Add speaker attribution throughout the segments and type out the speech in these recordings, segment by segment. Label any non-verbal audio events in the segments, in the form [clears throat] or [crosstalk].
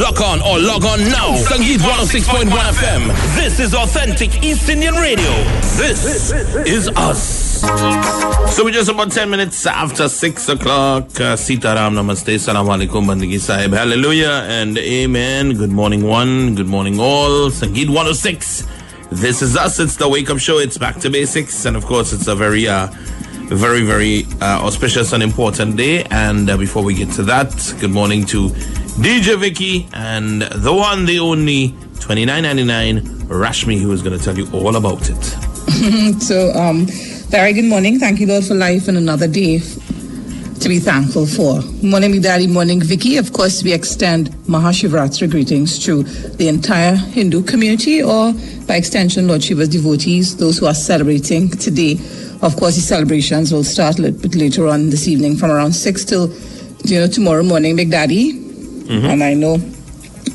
Speaker 1: Log on or log on now. Sangeet 106.1 FM. This is authentic East Indian radio. This is us. So we're just about 10 minutes after 6 o'clock. Uh, Sitaram Namaste. Salam alaikum. Bandagi Sahib. Hallelujah and amen. Good morning, one. Good morning, all. Sangeet 106. This is us. It's the wake up show. It's back to basics. And of course, it's a very, uh, very, very uh, auspicious and important day. And uh, before we get to that, good morning to DJ Vicky and the one, the only 29.99 Rashmi, who is going to tell you all about it. [laughs]
Speaker 2: so, um, very good morning. Thank you, Lord, for life and another day to be thankful for. Morning, daddy. Morning, Vicky. Of course, we extend Mahashivratri greetings to the entire Hindu community, or by extension, Lord Shiva's devotees, those who are celebrating today. Of course, the celebrations will start a little bit later on this evening, from around six till you know tomorrow morning, Big Daddy.
Speaker 1: Mm-hmm.
Speaker 2: And I know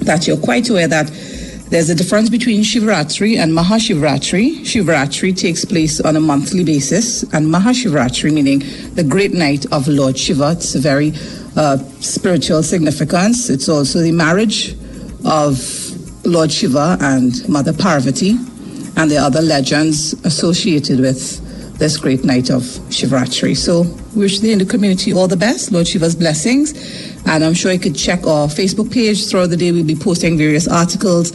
Speaker 2: that you're quite aware that there's a difference between Shivratri and Mahashivratri. Shivratri takes place on a monthly basis, and Mahashivratri, meaning the great night of Lord Shiva, it's a very uh, spiritual significance. It's also the marriage of Lord Shiva and Mother Parvati, and the other legends associated with this great night of Shivratri. So, wish the Hindu community all the best, Lord Shiva's blessings. And I'm sure you could check our Facebook page throughout the day. We'll be posting various articles.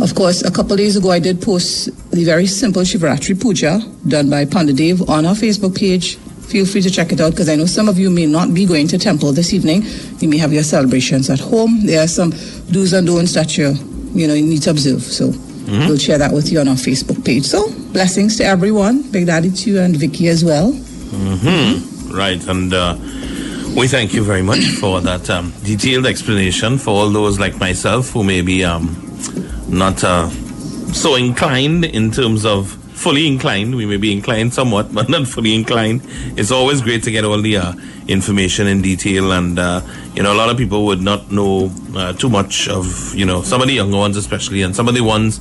Speaker 2: Of course, a couple days ago, I did post the very simple Shivratri Puja done by Pandadev on our Facebook page. Feel free to check it out because I know some of you may not be going to temple this evening. You may have your celebrations at home. There are some do's and don'ts that you, you know, you need to observe. So
Speaker 1: Mm-hmm.
Speaker 2: we'll share that with you on our Facebook page. So blessings to everyone. Big Daddy to you and Vicky as well.
Speaker 1: Mm-hmm. Right. And uh, we thank you very much for that um, detailed explanation for all those like myself who may be um, not uh, so inclined in terms of fully inclined. We may be inclined somewhat, but not fully inclined. It's always great to get all the uh, information in detail. And, uh, you know, a lot of people would not know uh, too much of, you know, some of the younger ones, especially, and some of the ones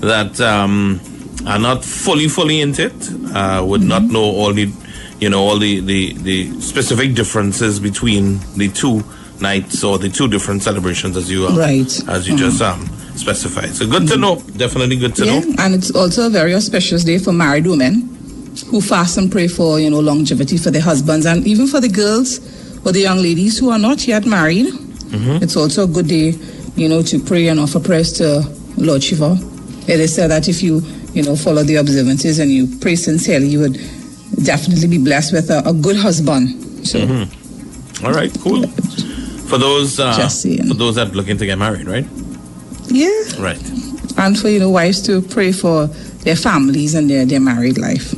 Speaker 1: that um, are not fully, fully into it uh, would not know all the, you know, all the, the, the specific differences between the two nights or the two different celebrations as you uh,
Speaker 2: Right.
Speaker 1: as you just um, specified. So good to know. Definitely good to
Speaker 2: yeah,
Speaker 1: know.
Speaker 2: and it's also a very auspicious day for married women who fast and pray for you know longevity for their husbands and even for the girls or the young ladies who are not yet married.
Speaker 1: Mm-hmm.
Speaker 2: It's also a good day, you know, to pray and offer prayers to Lord Shiva. It is said that if you you know follow the observances and you pray sincerely, you would definitely be blessed with a, a good husband. So
Speaker 1: Mm-hmm. All right, cool. For those uh, for those that looking to get married, right?
Speaker 2: Yeah,
Speaker 1: Right.
Speaker 2: and for you know wives to pray for their families and their their married life.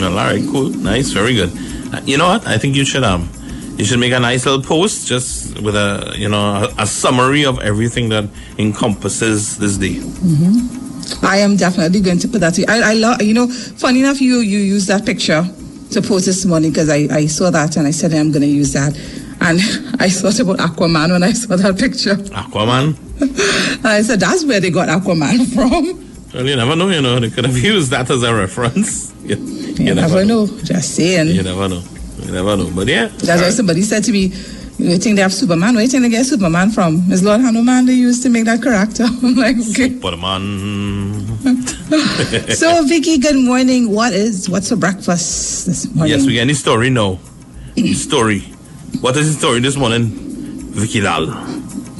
Speaker 1: Well, all right, cool, nice, very good. Uh, you know what? I think you should um, you should make a nice little post just with a you know a, a summary of everything that encompasses this day. Mhm.
Speaker 2: I am definitely going to put that. to I, I love, you know, funny enough, you you used that picture to post this morning because I, I saw that and I said I'm going to use that. And [laughs] I thought about Aquaman when I saw that picture.
Speaker 1: Aquaman. [laughs]
Speaker 2: I said, that's where they got Aquaman from.
Speaker 1: Well, you never know. You know, they could have used that as a reference. [laughs] You, you
Speaker 2: You never know. Just saying.
Speaker 1: You never know. You never know. But yeah,
Speaker 2: That's why uh, somebody said to me, you think they have Superman? Where you think they get Superman from? Is Lord Hanuman they used to make that character? [laughs] I'm like, okay.
Speaker 1: Superman.
Speaker 2: So, Vicky, good morning. What is, what's for breakfast this morning?
Speaker 1: Yes, we get any story now. story. What is the story this morning? Vicky Lal.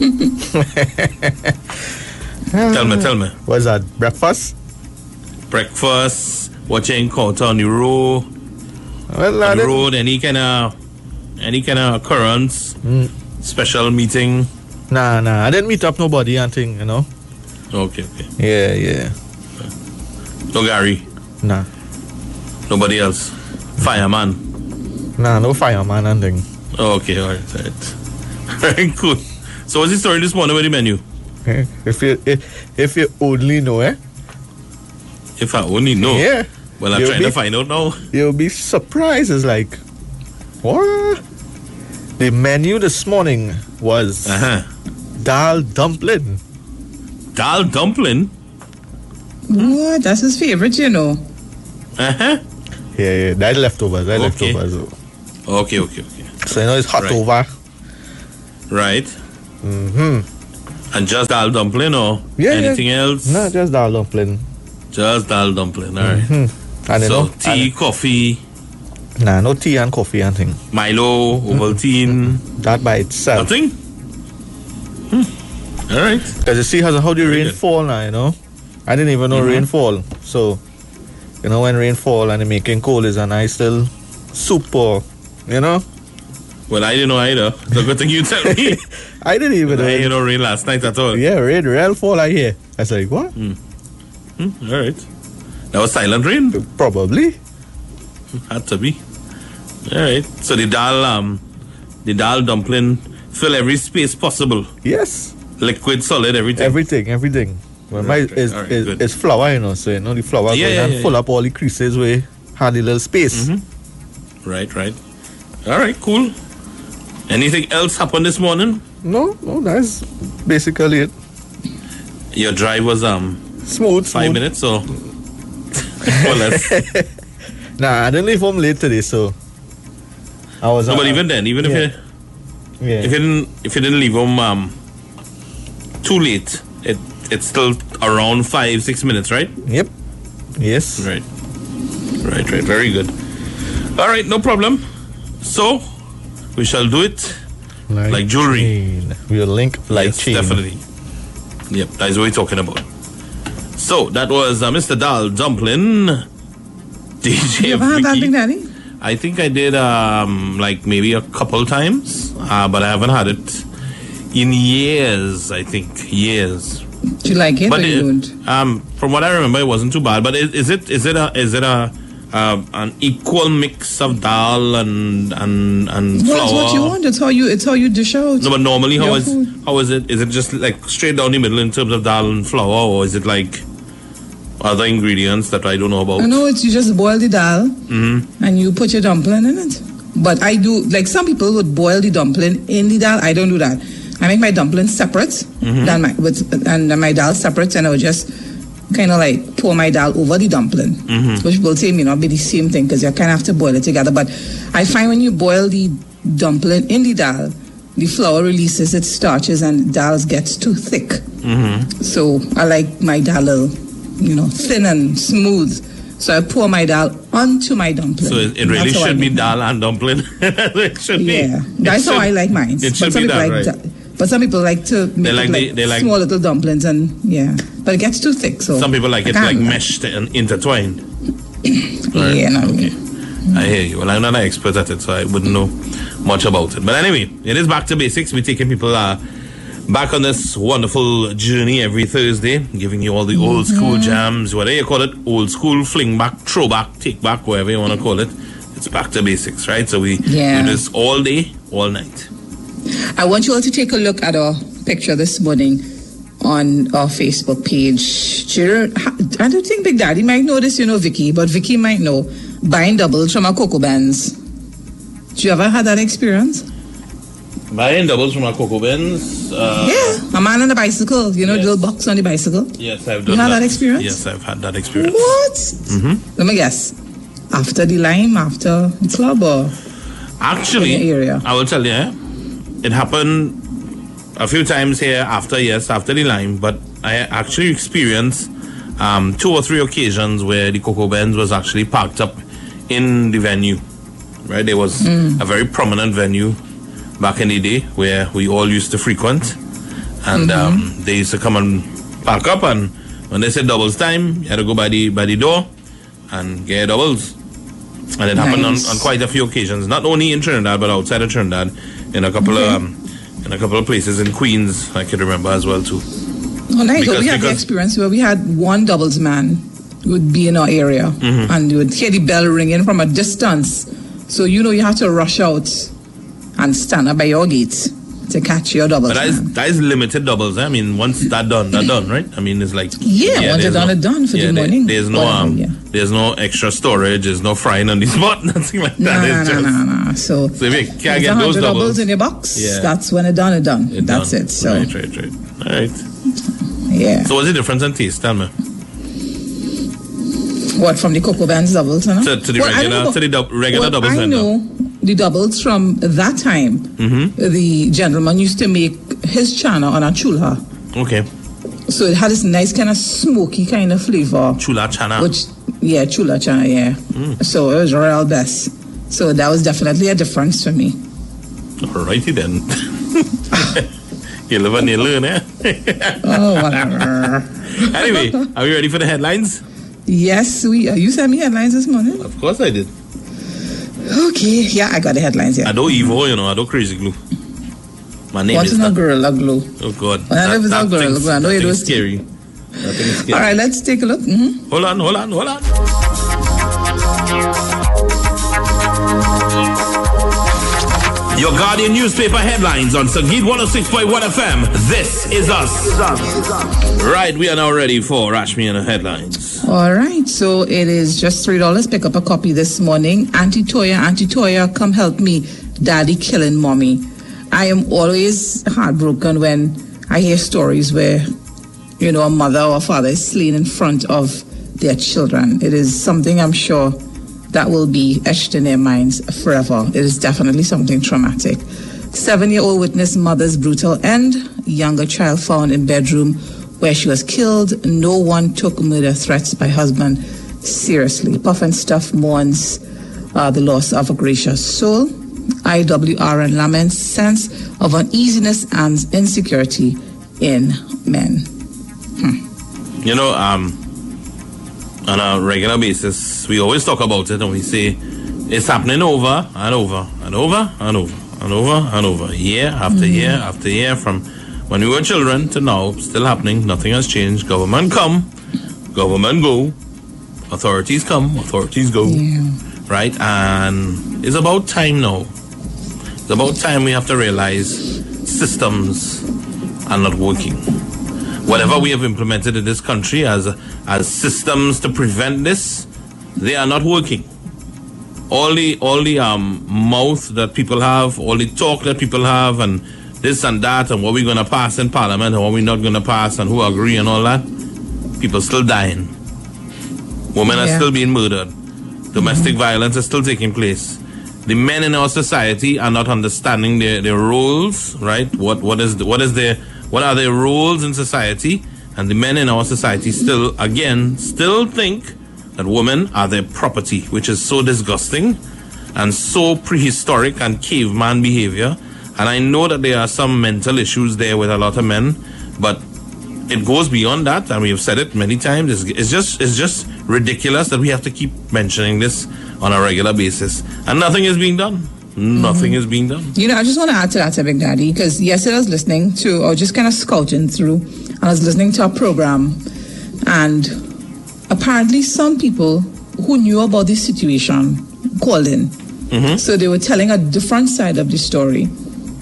Speaker 1: [laughs] tell me, tell me.
Speaker 3: What's that? Breakfast?
Speaker 1: Breakfast, what you encounter on the road,
Speaker 3: Well,
Speaker 1: on the road, any kind of any kind of occurrence, hmm. special meeting.
Speaker 3: Nah, nah. I didn't meet up nobody and thing, you know.
Speaker 1: Okay, okay.
Speaker 3: Yeah, yeah.
Speaker 1: No Gary,
Speaker 3: Nah.
Speaker 1: nobody else. Fireman.
Speaker 3: Nah, no fireman and thing.
Speaker 1: Okay, all right, all right. [laughs] Very cool. So what's the story this morning with the menu?
Speaker 3: Eh, If you if, if you only know, eh?
Speaker 1: If I only know.
Speaker 3: Yeah.
Speaker 1: Well, I'm
Speaker 3: You'll
Speaker 1: trying to find out now.
Speaker 3: You'll be surprised. It's like, what? The menu this morning was
Speaker 1: Uh huh.
Speaker 3: dal dumpling.
Speaker 1: Dal dumpling.
Speaker 2: What? That's his favorite, you know.
Speaker 1: Uh huh.
Speaker 3: Yeah, yeah. That leftovers. That
Speaker 1: Okay.
Speaker 3: leftovers.
Speaker 1: Okay, okay, okay.
Speaker 3: So you know it's hot
Speaker 1: Right.
Speaker 3: over.
Speaker 1: Right.
Speaker 3: Mm-hmm.
Speaker 1: And just dal dumpling or
Speaker 3: Yeah, yeah.
Speaker 1: anything else?
Speaker 3: No, just dal dumpling.
Speaker 1: Just dal dumpling. All right.
Speaker 3: Hmm. And
Speaker 1: So
Speaker 3: know,
Speaker 1: tea, coffee,
Speaker 3: and- nah, no tea and coffee and thing.
Speaker 1: Milo, Ovaltine,
Speaker 3: That by itself.
Speaker 1: nothing. Hmm. All right.
Speaker 3: Because you see how, how the rain fall now, you know? I didn't even know
Speaker 1: Mhm.
Speaker 3: rain fall. So, you know, when rainfall and it making cold is a nice little soup or, you know?
Speaker 1: Well, I didn't know either. It's a good thing you tell me. [laughs]
Speaker 3: I didn't even know.
Speaker 1: I didn't know rain last night at all.
Speaker 3: Yeah, rain, real fall I hear. I was like, what?
Speaker 1: Hmm, all right. That was silent rain.
Speaker 3: Probably.
Speaker 1: Had to be. All right. So the dal, um, the dal dumpling fill every space possible.
Speaker 3: Yes.
Speaker 1: Liquid, solid, everything.
Speaker 3: Everything, everything. Well, my,
Speaker 1: Right, right.
Speaker 3: is, is, is flour, you know, so you know the flour
Speaker 1: Yeah,
Speaker 3: going
Speaker 1: yeah,
Speaker 3: and
Speaker 1: yeah,
Speaker 3: full
Speaker 1: yeah.
Speaker 3: up all the creases where had a little space.
Speaker 1: Mhm. right, right. All right, cool. Anything else happened this morning?
Speaker 3: No, no, that's basically it.
Speaker 1: Your drive was um
Speaker 3: Smooth,
Speaker 1: five
Speaker 3: smooth.
Speaker 1: minutes or [laughs] or less. [laughs]
Speaker 3: Nah, I didn't leave home late today, so I was.
Speaker 1: No, but
Speaker 3: uh,
Speaker 1: even then, even
Speaker 3: yeah.
Speaker 1: if you
Speaker 3: yeah.
Speaker 1: if you didn't if you didn't leave home um too late, it it's still around five six minutes, right?
Speaker 3: Yep. Yes.
Speaker 1: Right. Right, right. Very good. All right, no problem. So, we shall do it. Like jewelry.
Speaker 3: chain. We'll link like
Speaker 1: yes,
Speaker 3: chain.
Speaker 1: definitely. Yep, that's what we're talking about. So, that was uh, Mr. Dal Dumpling. [laughs] DJ
Speaker 2: You ever had that,
Speaker 1: Vicky.
Speaker 2: Daddy?
Speaker 1: I think I did um, like maybe a couple times, uh, but I haven't had it in years, I think. Years.
Speaker 2: Do you like it
Speaker 1: But
Speaker 2: or you don't?
Speaker 1: um, from what I remember, it wasn't too bad. But is, is it is it a is it a uh, an equal mix of dal and and and
Speaker 2: Well,
Speaker 1: flour?
Speaker 2: it's what you want. It's how you. It's how you dish out.
Speaker 1: No, but normally, how is
Speaker 2: food.
Speaker 1: how is it? Is it just like straight down the middle in terms of dal and flour, or is it like other ingredients that I don't know about?
Speaker 2: I know it's you just boil the dal
Speaker 1: Mm-hmm.
Speaker 2: and you put your dumpling in it. But I do like some people would boil the dumpling in the dal. I don't do that. I make my dumplings separate
Speaker 1: Mm-hmm.
Speaker 2: than my with and my dal separate, and I would just kind of like pour my dal over the dumpling,
Speaker 1: Mm-hmm.
Speaker 2: which will say may not be the same thing because you kind of have to boil it together. But I find when you boil the dumpling in the dal, the flour releases its starches and dal gets too thick.
Speaker 1: Mm-hmm.
Speaker 2: So I like my dal, you know, thin and smooth. So I pour my dal onto my dumpling.
Speaker 1: So it, it really
Speaker 2: That's how I
Speaker 1: should be dal and dumpling. [laughs] it should be.
Speaker 2: Yeah,
Speaker 1: It
Speaker 2: that's how
Speaker 1: should-
Speaker 2: I like mine.
Speaker 1: It should be that,
Speaker 2: like
Speaker 1: right?
Speaker 2: da- but some people like to make
Speaker 1: like
Speaker 2: it
Speaker 1: the-
Speaker 2: like,
Speaker 1: like-
Speaker 2: small little dumplings and yeah, but it gets too thick. So
Speaker 1: Some people like
Speaker 2: I
Speaker 1: it like meshed and intertwined. [coughs]
Speaker 2: Yeah, no.
Speaker 1: Okay. I hear you. Well, I'm not an expert at it, so I wouldn't know much about it. But anyway, it is back to basics. We're taking people uh, back on this wonderful journey every Thursday, giving you all the old school jams, whatever you call it, old school, fling back, throwback, take back, whatever you want to call it. It's back to basics, right? So we
Speaker 2: Yeah.
Speaker 1: do this all day, all night.
Speaker 2: I want you all to take a look at our picture this morning on our Facebook page. I don't think Big Daddy might know this, you know, Vicky, but Vicky might know. Buying doubles from a cocoa bands. Do you ever had that experience?
Speaker 1: Buying doubles from our Coco Bands? Uh,
Speaker 2: yeah, a man on a bicycle, you know,
Speaker 1: Yes.
Speaker 2: the little box on the bicycle.
Speaker 1: Yes, I've done You
Speaker 2: had that experience?
Speaker 1: Yes, I've had that experience.
Speaker 2: What?
Speaker 1: Mm-hmm.
Speaker 2: Let me guess. After the lime, after the club, or
Speaker 1: Actually. I will tell you, eh, it happened a few times here after, yes, after the lime, but I actually experienced um, two or three occasions where the Coco Benz was actually parked up in the venue. Right, there was a very prominent venue back in the day where we all used to frequent, and um, they used to come and park up. And when they said doubles time, you had to go by the by the door and get doubles. And it happened on, on quite a few occasions, not only in Trinidad but outside of Trinidad, in a couple of um, in a couple of places in Queens, I can remember as well too.
Speaker 2: Oh, nice.
Speaker 1: Because-
Speaker 2: we had the experience where we had one doubles man would be in our area
Speaker 1: Mm-hmm.
Speaker 2: and you would hear the bell ringing from a distance. So you know you have to rush out and stand up by your gate to catch your doubles
Speaker 1: But that is, that is limited doubles. eh? I mean, once that done, that done, right? I mean, it's like
Speaker 2: Yeah, once
Speaker 1: there's
Speaker 2: it done, it done for the
Speaker 1: there-
Speaker 2: morning.
Speaker 1: there's no um,
Speaker 2: yeah.
Speaker 1: there's no extra storage. There's no frying on the [laughs] spot. Nothing like
Speaker 2: No,
Speaker 1: that.
Speaker 2: no,
Speaker 1: It's
Speaker 2: no,
Speaker 1: just-
Speaker 2: no, no. So,
Speaker 1: So if you can't
Speaker 2: it's
Speaker 1: get those
Speaker 2: hundred
Speaker 1: doubles,
Speaker 2: in your box.
Speaker 1: Yeah.
Speaker 2: That's when it done. It done.
Speaker 1: it's
Speaker 2: That's
Speaker 1: done.
Speaker 2: it. So
Speaker 1: right, right, right. All right.
Speaker 2: yeah.
Speaker 1: So what's the difference in taste? Tell me.
Speaker 2: What from the cocoa bands doubles? Know?
Speaker 1: To, to the
Speaker 2: Well,
Speaker 1: regular, to the regular
Speaker 2: well,
Speaker 1: doubles.
Speaker 2: I know the doubles from that time.
Speaker 1: Mm-hmm.
Speaker 2: The gentleman used to make his chana on a chula.
Speaker 1: Okay.
Speaker 2: So it had this nice kind of smoky kind of flavor.
Speaker 1: Chula chana.
Speaker 2: Which, yeah, chula chana, yeah.
Speaker 1: Mm.
Speaker 2: So it was real best. So that was definitely a difference for me.
Speaker 1: Alrighty then. [laughs] you live and you learn, eh?
Speaker 2: oh, whatever.
Speaker 1: anyway, are we ready for the headlines?
Speaker 2: Yes, we. Uh, you sent me headlines this morning.
Speaker 1: Of course I did.
Speaker 2: Okay, yeah, I got the headlines here.
Speaker 1: I don't evil, you know. I don't crazy glue. My name
Speaker 2: What's
Speaker 1: is
Speaker 2: in a
Speaker 1: that.
Speaker 2: girl, a glue?
Speaker 1: Oh God.
Speaker 2: Well, I never saw girl,
Speaker 1: thing's-
Speaker 2: but I know it was-
Speaker 1: scary. That thing is scary.
Speaker 2: All right, let's take a look. hmm
Speaker 1: Hold on, hold on, hold on. Your Guardian newspaper headlines on Sangeet 106.1 FM. This is us. Right, we are now ready for Rashmi and the headlines.
Speaker 2: All right, so it is just three dollars. Pick up a copy this morning. Auntie Toya, Auntie Toya, come help me. Daddy killing mommy. I am always heartbroken when I hear stories where, you know, a mother or father is slain in front of their children. It is something I'm sure that will be etched in their minds forever. It is definitely something traumatic. Seven-year-old witness mother's brutal end. Younger child found in bedroom where she was killed. No one took murder threats by husband seriously. Puff and Stuff mourns uh, the loss of a gracious soul. IWRN laments sense of uneasiness and insecurity in men.
Speaker 1: You know, um, on a regular basis, we always talk about it and we say it's happening over and over and over and over and over and over, year after mm-hmm. year after year, from when we were children to now, still happening. Nothing has changed. Government come, government go, authorities come, authorities go,
Speaker 2: Yeah.
Speaker 1: right? And it's about time now. It's about time we have to realize systems are not working whatever we have implemented in this country as as systems to prevent this, they are not working. All the all the um mouth that people have, all the talk that people have, and this and that, and what we're gonna pass in Parliament and what we're not gonna pass, and who agree and all that, people still dying. Women are still being murdered. Domestic violence is still taking place. The men in our society are not understanding their, their roles, right? What what is the, what is their what are their roles in society? And the men in our society still again still think that women are their property, which is so disgusting and so prehistoric and caveman behavior. And I know that there are some mental issues there with a lot of men, but it goes beyond that, and we have said it many times. It's, it's just it's just ridiculous that we have to keep mentioning this on a regular basis, and nothing is being done. Nothing is being done.
Speaker 2: You know, I just want to add to that, uh, Big Daddy, because yesterday I was listening to, or just kind of scouting through, and I was listening to a program, and apparently some people who knew about this situation called in. So they were telling a different side of the story.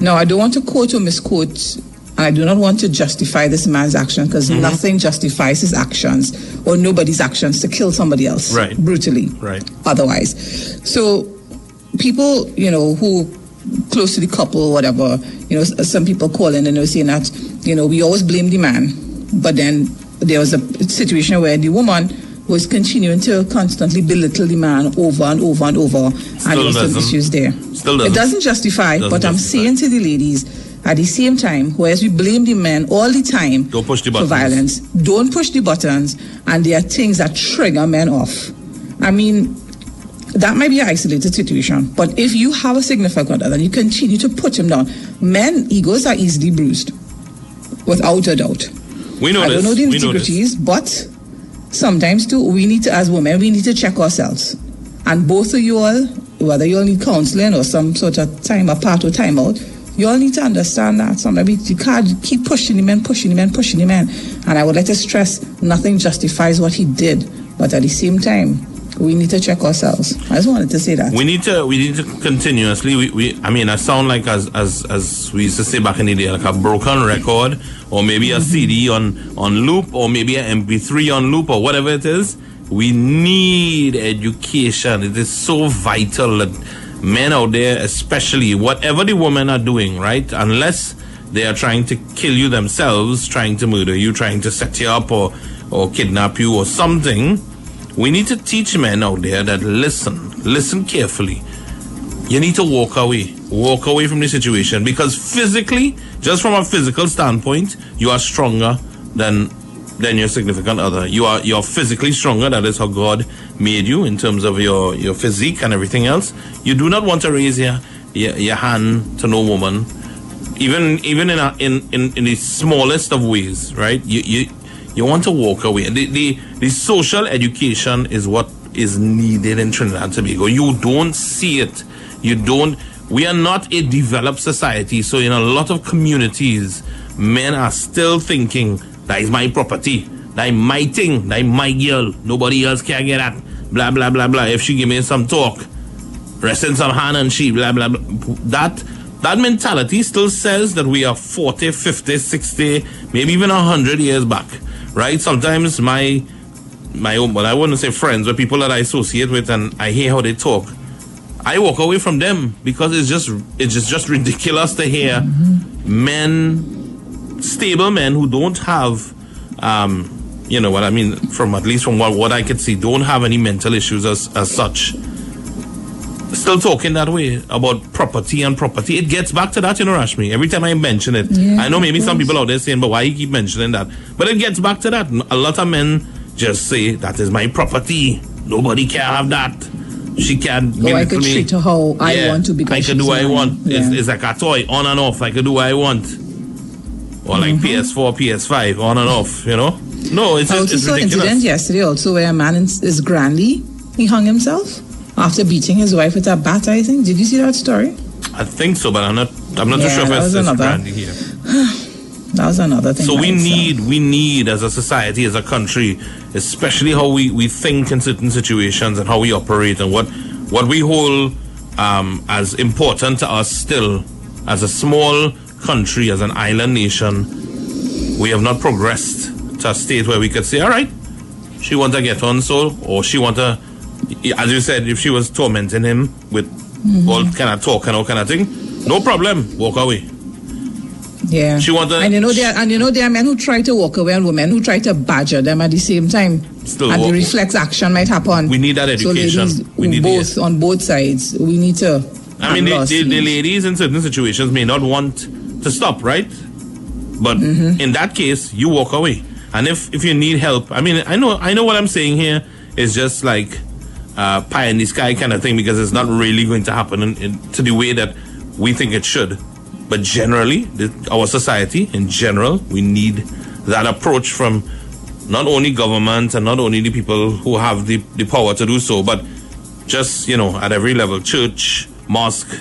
Speaker 2: Now, I don't want to quote or misquote, and I do not want to justify this man's action because nothing justifies his actions or nobody's actions to kill somebody else
Speaker 1: Right.
Speaker 2: brutally
Speaker 1: Right.
Speaker 2: otherwise. So people, you know, who close to the couple, whatever, you know, uh, some people call in and they're saying that, you know, we always blame the man, but then there was a situation where the woman was continuing to constantly belittle the man over and over and over, and there
Speaker 1: Still
Speaker 2: was some issues there.
Speaker 1: Still
Speaker 2: It
Speaker 1: doesn't.
Speaker 2: doesn't justify,
Speaker 1: Doesn't
Speaker 2: but I'm saying to the ladies, at the same time, whereas we blame the men all the time
Speaker 1: Don't push the
Speaker 2: for violence, don't push the buttons, and there are things that trigger men off. I mean, that might be an isolated situation, but if you have a significant other and you continue to put him down, men egos are easily bruised, without a doubt.
Speaker 1: We know
Speaker 2: I don't know the
Speaker 1: this.
Speaker 2: but sometimes too, we need to, as women, we need to check ourselves. And both of you all, whether you all need counseling or some sort of time apart or time out, you all need to understand that sometimes you can't keep pushing the men, pushing the men, pushing the men. And I would like to stress, nothing justifies what he did, but at the same time, we need to check ourselves. I just wanted to say that.
Speaker 1: We need to we need to continuously we, we I mean I sound like as as as we used to say back in the day like a broken record or maybe a mm-hmm. CD on on loop or maybe an MP3 on loop or whatever it is. We need education. It is so vital that men out there, especially whatever the women are doing, right? Unless they are trying to kill you themselves, trying to murder you, trying to set you up or or kidnap you or something. We need to teach men out there that listen, listen carefully. you need to walk away. Walk away from the situation because physically, just from a physical standpoint, you are stronger than than your significant other. You are you're physically stronger. That is how God made you in terms of your your physique and everything else. You do not want to raise your your, your hand to no woman, even even in, a, in in in the smallest of ways, right? You you you want to walk away. The the, the social education is what is needed in Trinidad and Tobago. You don't see it. You don't. We are not a developed society, so in a lot of communities, men are still thinking that is my property. That my thing. That my girl. Nobody else can get that. Blah blah blah blah. If she give me some talk, resting some hand and she blah blah blah. That that mentality still says that we are 40, 50, 60, maybe even 100 years back, right? Sometimes my my own, well, I wouldn't say friends, but people that I associate with and I hear how they talk, I walk away from them because it's just it's just, just ridiculous to hear men, stable men who don't have, um, you know what I mean, from at least from what, what I could see, don't have any mental issues as, as such. Still talking that way about property and property. It gets back to that, you know, Rashmi. Every time I mention it,
Speaker 2: Yeah,
Speaker 1: I know maybe some people out there saying, but why you keep mentioning that? But it gets back to that. A lot of men just say, that is my property. Nobody can have that. She can
Speaker 2: Or I could
Speaker 1: me.
Speaker 2: treat her how I want to because
Speaker 1: I can do what I want. It's,
Speaker 2: Yeah.
Speaker 1: it's like a toy, on and off. I can do what I want. Or like
Speaker 2: Mm-hmm.
Speaker 1: PS4, PS5, on and off, you know? No, it's,
Speaker 2: I
Speaker 1: just,
Speaker 2: also
Speaker 1: it's
Speaker 2: saw an incident yesterday also where a man is grandly he hung himself after beating his wife with a bat. I think. Did you see that story?
Speaker 1: I think so, but I'm not. I'm not too sure if it's,
Speaker 2: another-
Speaker 1: brandy here. [sighs]
Speaker 2: That was another thing.
Speaker 1: So we
Speaker 2: itself.
Speaker 1: need, we need as a society, as a country, especially how we, we think in certain situations and how we operate and what what we hold um, as important to us still as a small country, as an island nation. We have not progressed to a state where we could say, all right, she want to get on so, or she want to, as you said, if she was tormenting him with all kind of talk and all kind of thing, no problem, walk away.
Speaker 2: Yeah.
Speaker 1: She want to-
Speaker 2: and you know there and you know there are men who try to walk away and women who try to badger them at the same time.
Speaker 1: Still
Speaker 2: and
Speaker 1: walk-
Speaker 2: the reflex action might happen.
Speaker 1: We need that
Speaker 2: So
Speaker 1: education.
Speaker 2: ladies,
Speaker 1: We need
Speaker 2: both
Speaker 1: it.
Speaker 2: on both sides. We need to.
Speaker 1: I mean, the, the, the ladies in certain situations may not want to stop, right? But
Speaker 2: Mm-hmm.
Speaker 1: in that case, you walk away. And if, if you need help, I mean, I know I know what I'm saying here is just like uh, pie in the sky kind of thing because it's not really going to happen in, in, to the way that we think it should. But generally, the, our society in general, we need that approach from not only government and not only the people who have the, the power to do so, but just you know at every level church mosque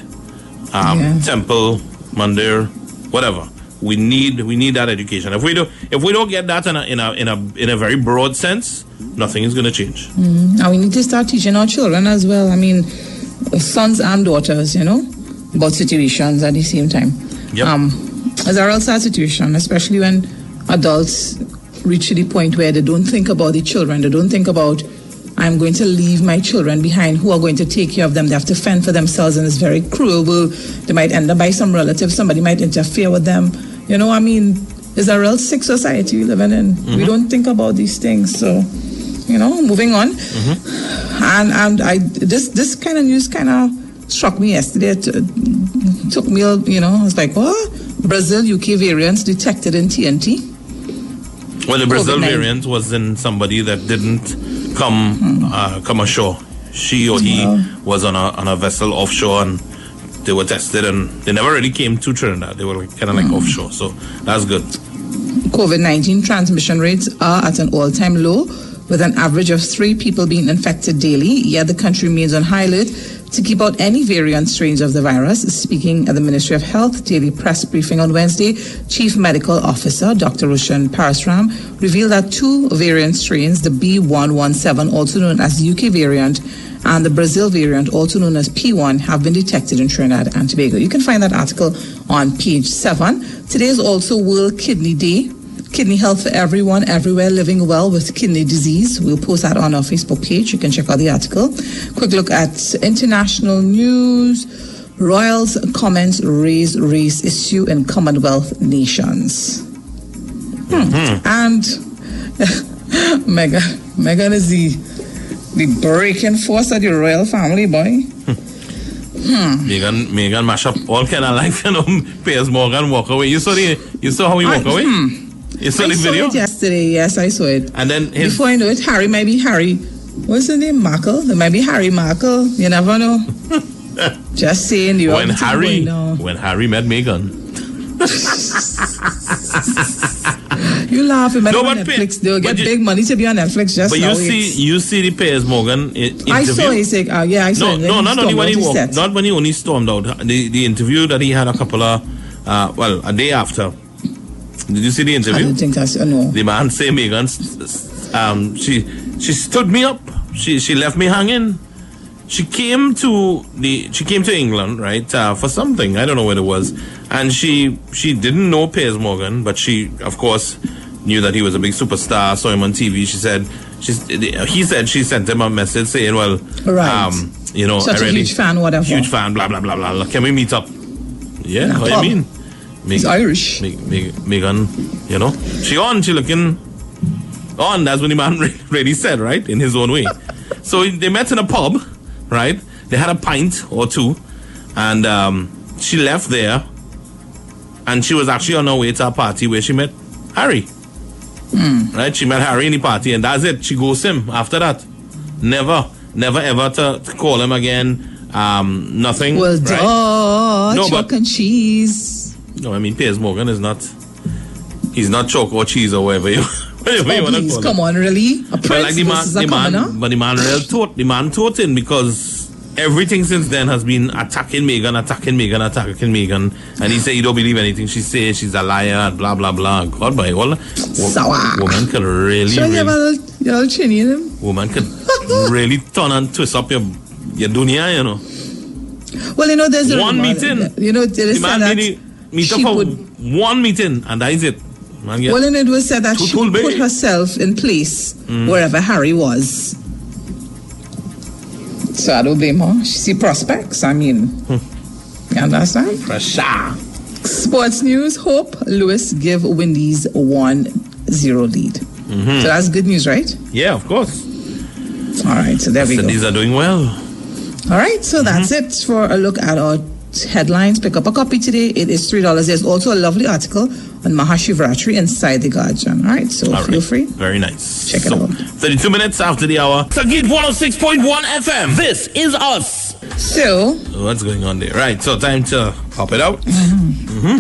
Speaker 1: um,
Speaker 2: Yeah.
Speaker 1: temple mandir whatever we need we need that education if we do if we don't get that in a in a in a, in a very broad sense nothing is going to change
Speaker 2: And we need to start teaching our children as well. I mean, sons and daughters, you know, about situations at the same time.
Speaker 1: Yep.
Speaker 2: Um, as a real sad situation, especially when adults reach to the point where they don't think about the children, they don't think about, I'm going to leave my children behind who are going to take care of them. They have to fend for themselves, and it's very cruel. Well, They might end up by some relative, somebody might interfere with them. You know, I mean, it's a real sick society we're living in. We mm-hmm. don't think about these things. So, you know, moving on. Mm-hmm. And and I this this kind of news kind of struck me yesterday. It took me, you know, I was like, what? Brazil UK variants detected in TNT.
Speaker 1: well the brazil
Speaker 2: COVID-19.
Speaker 1: variant was in somebody that didn't come uh, come ashore. She or he
Speaker 2: Wow.
Speaker 1: was on a on a vessel offshore and they were tested and they never really came to trinidad. They were like, kind of like offshore. So that's good.
Speaker 2: COVID 19 transmission rates are at an all time low, with an average of three people being infected daily. Yet the country remains on high alert to keep out any variant strains of the virus. Speaking at the Ministry of Health daily press briefing on Wednesday, Chief Medical Officer Dr. Roshan Parasram revealed that two variant strains, the B117, also known as the UK variant, and the Brazil variant, also known as P1, have been detected in Trinidad and Tobago. You can find that article on page 7. Today is also World Kidney Day. Kidney health for everyone, everywhere, living well with kidney disease. We'll post that on our Facebook page. You can check out the article. Quick look at international news. Royals comments raise race issue in Commonwealth nations. Hmm. And Meghan, Meghan is the the breaking force of the royal family, boy.
Speaker 1: Meghan, Meghan mash up all kind of life, [laughs] you know. Piers Morgan walk away. You saw the, you saw how he walk
Speaker 2: I-
Speaker 1: away.
Speaker 2: hmm.
Speaker 1: You saw
Speaker 2: I
Speaker 1: the
Speaker 2: saw
Speaker 1: video,
Speaker 2: it yesterday. Yes, I saw it.
Speaker 1: and then his
Speaker 2: Before I know it, Harry might be Harry. What's the name? Markle? It might be Harry Markle. You never know. [laughs] Just saying. You
Speaker 1: when Harry, when Harry met Meghan. [laughs]
Speaker 2: You laugh. It
Speaker 1: No, but
Speaker 2: Netflix. They'll get
Speaker 1: you-
Speaker 2: big money to be on Netflix just
Speaker 1: But you see,
Speaker 2: It's-
Speaker 1: you see the Piers Morgan i- interview.
Speaker 2: I saw his like, uh, yeah, I saw
Speaker 1: No,
Speaker 2: it.
Speaker 1: no, not only when he walked, not when he only stormed out. The the interview that he had a couple of, uh, well, a day after. Did you see the interview?
Speaker 2: I don't think uh, no.
Speaker 1: The man say Meghan, um, she she stood me up. She she left me hanging. She came to the she came to England right uh, for something I don't know what it was, and she she didn't know Piers Morgan, but she of course knew that he was a big superstar. Saw him on TV. She said she he said she sent him a message saying, well,
Speaker 2: Right.
Speaker 1: um, you know,
Speaker 2: Such
Speaker 1: I
Speaker 2: a
Speaker 1: really,
Speaker 2: huge fan, whatever.
Speaker 1: huge fan, blah blah blah blah. Can we meet up? Yeah, what do you mean?
Speaker 2: He's Irish.
Speaker 1: Meg- Meg- Meghan, you know, she on, she looking on. That's what the man [laughs] really said, right, in his own way. so they met in a pub, right? They had a pint or two, and um, she left there, and she was actually on her way to a party where she met Harry. Right? She met Harry in the party, and that's it. She goes him after that. Never, never ever to, to call him again. Um, nothing.
Speaker 2: Well,
Speaker 1: right?
Speaker 2: duh,
Speaker 1: No, but-
Speaker 2: and cheese.
Speaker 1: No, I mean Piers Morgan is not. He's not chalk or cheese or whatever you, [laughs] whatever you
Speaker 2: Oh,
Speaker 1: want to
Speaker 2: please, come on, really? A prince
Speaker 1: But like the man,
Speaker 2: a
Speaker 1: the
Speaker 2: commoner?
Speaker 1: man, but the man real taught the man taught him because everything since then has been attacking Meghan, attacking Meghan, attacking Meghan, and he said he don't believe anything she says. She's a liar, blah blah blah. God, by all,
Speaker 2: Sour.
Speaker 1: woman could really,
Speaker 2: Should I give a
Speaker 1: really
Speaker 2: little, you know, chinny in him?
Speaker 1: woman could [laughs] really turn and twist up your your dunya, you know.
Speaker 2: Well, you know, there's a
Speaker 1: One meeting.
Speaker 2: You know, there is The
Speaker 1: man
Speaker 2: that
Speaker 1: meet up
Speaker 2: she
Speaker 1: for
Speaker 2: would
Speaker 1: one meeting, and that is it. Man, get-
Speaker 2: Well, and it was said that she put herself in place mm. wherever Harry was. So I don't blame her. She see prospects. I mean, hmm. you understand?
Speaker 1: Pressure.
Speaker 2: Sports news: Hope Lewis give Windies one zero lead. Mm-hmm. So that's good news, right?
Speaker 1: Yeah, of course.
Speaker 2: All right. So there we go.
Speaker 1: these are doing well.
Speaker 2: All right, so that's mm-hmm. it for a look at our headlines. Pick up a copy today. It is three dollars. There's also a lovely article on Mahashivratri inside the Guardian. All right, so
Speaker 1: All
Speaker 2: feel
Speaker 1: right.
Speaker 2: free.
Speaker 1: Very nice.
Speaker 2: Check it
Speaker 1: So,
Speaker 2: out.
Speaker 1: 32 minutes after the hour. Sangeet 106.1 FM. This is us.
Speaker 2: So,
Speaker 1: What's going on there? Right, so time to pop it out. Hmm.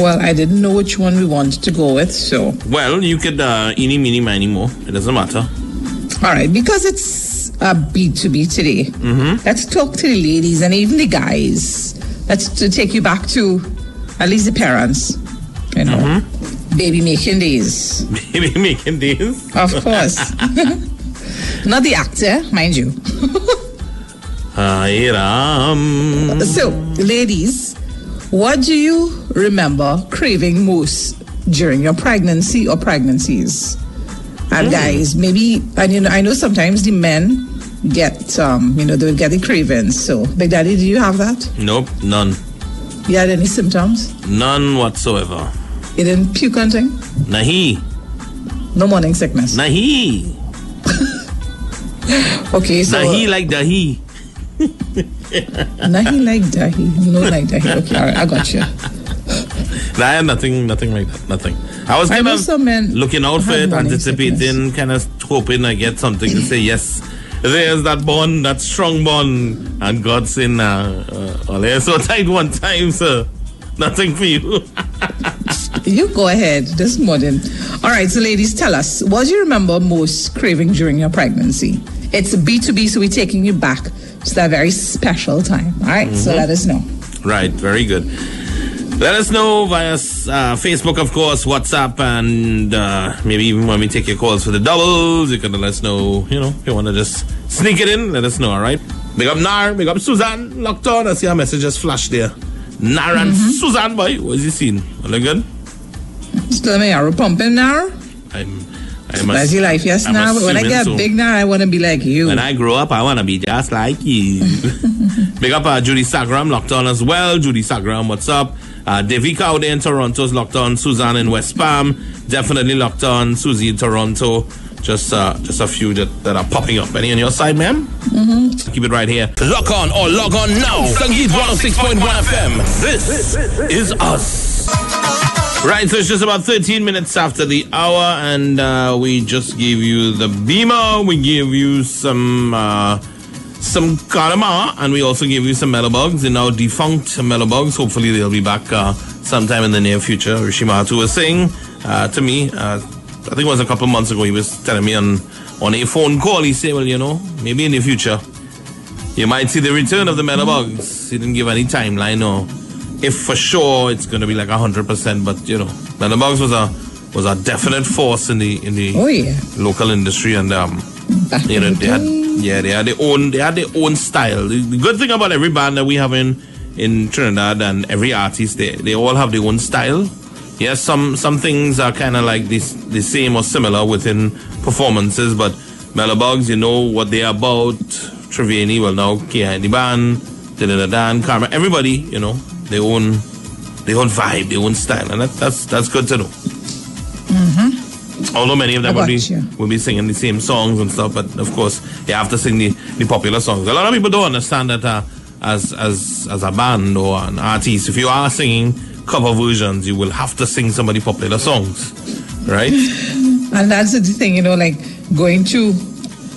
Speaker 2: well, I didn't know which one we wanted to go with. So,
Speaker 1: Well, you could uh, eeny, meeny, miny, mo. It doesn't matter.
Speaker 2: all right, because it's a B2B today, mm-hmm. let's talk to the ladies and even the guys. Let's to take you back to at least the parents, you know, mm-hmm. baby making days. [laughs]
Speaker 1: Baby making these.
Speaker 2: Of course. [laughs] Not the actor, mind you. [laughs]
Speaker 1: Hi, Ram.
Speaker 2: So, ladies, what do you remember craving most during your pregnancy or pregnancies? And mm. guys, maybe, and you know, I know sometimes the men get, um, you know, they will get the cravings. So, Big Daddy, do you have that?
Speaker 1: Nope, none.
Speaker 2: You had any symptoms?
Speaker 1: None whatsoever.
Speaker 2: You didn't puke or anything?
Speaker 1: Nahi.
Speaker 2: No morning sickness.
Speaker 1: Nahi. [laughs]
Speaker 2: Okay, so
Speaker 1: Nahi like dahi. [laughs]
Speaker 2: Nahi like dahi. No like dahi. Okay, all right, I got you. [laughs]
Speaker 1: I had nothing, nothing like that. Nothing. I was
Speaker 2: I
Speaker 1: kind
Speaker 2: know
Speaker 1: of looking out for it, anticipating, kind of hoping I get something to say yes. There's that bond, that strong bond, and God saying, uh, uh, well, so tight one time, sir. Nothing for you. [laughs]
Speaker 2: You go ahead this morning. All right, so ladies, tell us what do you remember most craving during your pregnancy? It's B2B, so we're taking you back to that very special time. All right, so let us know.
Speaker 1: right, very good. Let us know via uh, Facebook, of course, WhatsApp, and uh, maybe even when we take your calls for the doubles, you can let us know, you know, if you want to just sneak it in, let us know, all right? Big up Nar, big up Suzanne, locked on. I see our message just flashed there. Nar and Suzanne, boy, what is he seeing? All good?
Speaker 2: Still my arrow pumping now.
Speaker 1: I'm, I'm a,
Speaker 2: That's your life, yes,
Speaker 1: I'm
Speaker 2: now. But when I get
Speaker 1: so.
Speaker 2: big now, I want to be like you.
Speaker 1: When I grow up, I want to be just like you. [laughs] Big up uh, Judy Sagram, locked on as well. Judy Sagram, what's up? Uh, there in Toronto's locked on. Suzanne in West Palm, definitely locked on. Susie in Toronto. just uh, just a few that, that are popping up. Any on your side, ma'am? Mm-hmm. Keep it right here. Lock on or log on now. Sangeet 106.1 FM. This is us. Right, so it's just about 13 minutes after the hour, and uh, we just gave you the Beamer. We gave you some uh, some Karama, and we also gave you some Melobugs, and now defunct Melobugs. Hopefully, they'll be back uh, sometime in the near future. Rishimatu was saying uh, to me, uh, I think it was a couple of months ago, he was telling me on, on a phone call, he said, Well, you know, maybe in the future, you might see the return of the Melobugs. He didn't give any timeline or if for sure it's going to be like 100%, but you know, Melobugs was a was a definite force in the in the
Speaker 2: Oh, yeah.
Speaker 1: local industry and um
Speaker 2: Back
Speaker 1: you know
Speaker 2: in the
Speaker 1: they had. Yeah they had their own they had their own style. The, good thing about every band that we have in in trinidad and every artist they, they all have their own style. Yes some some things are kind of like this the same or similar within performances but Melobugs, you know what they're about. Trevini well now Kia in the band Dan Karma. Everybody you know their own their own vibe their own style and that, that's that's good to know. Mm-hmm. Although many of them will be,
Speaker 2: you.
Speaker 1: will be singing the same songs and stuff, but of course you have to sing the, the popular songs. A lot of people don't understand that uh, as as as a band or an artist, if you are singing cover versions, you will have to sing some of the popular songs, right? [laughs]
Speaker 2: And that's the thing, you know, like going to,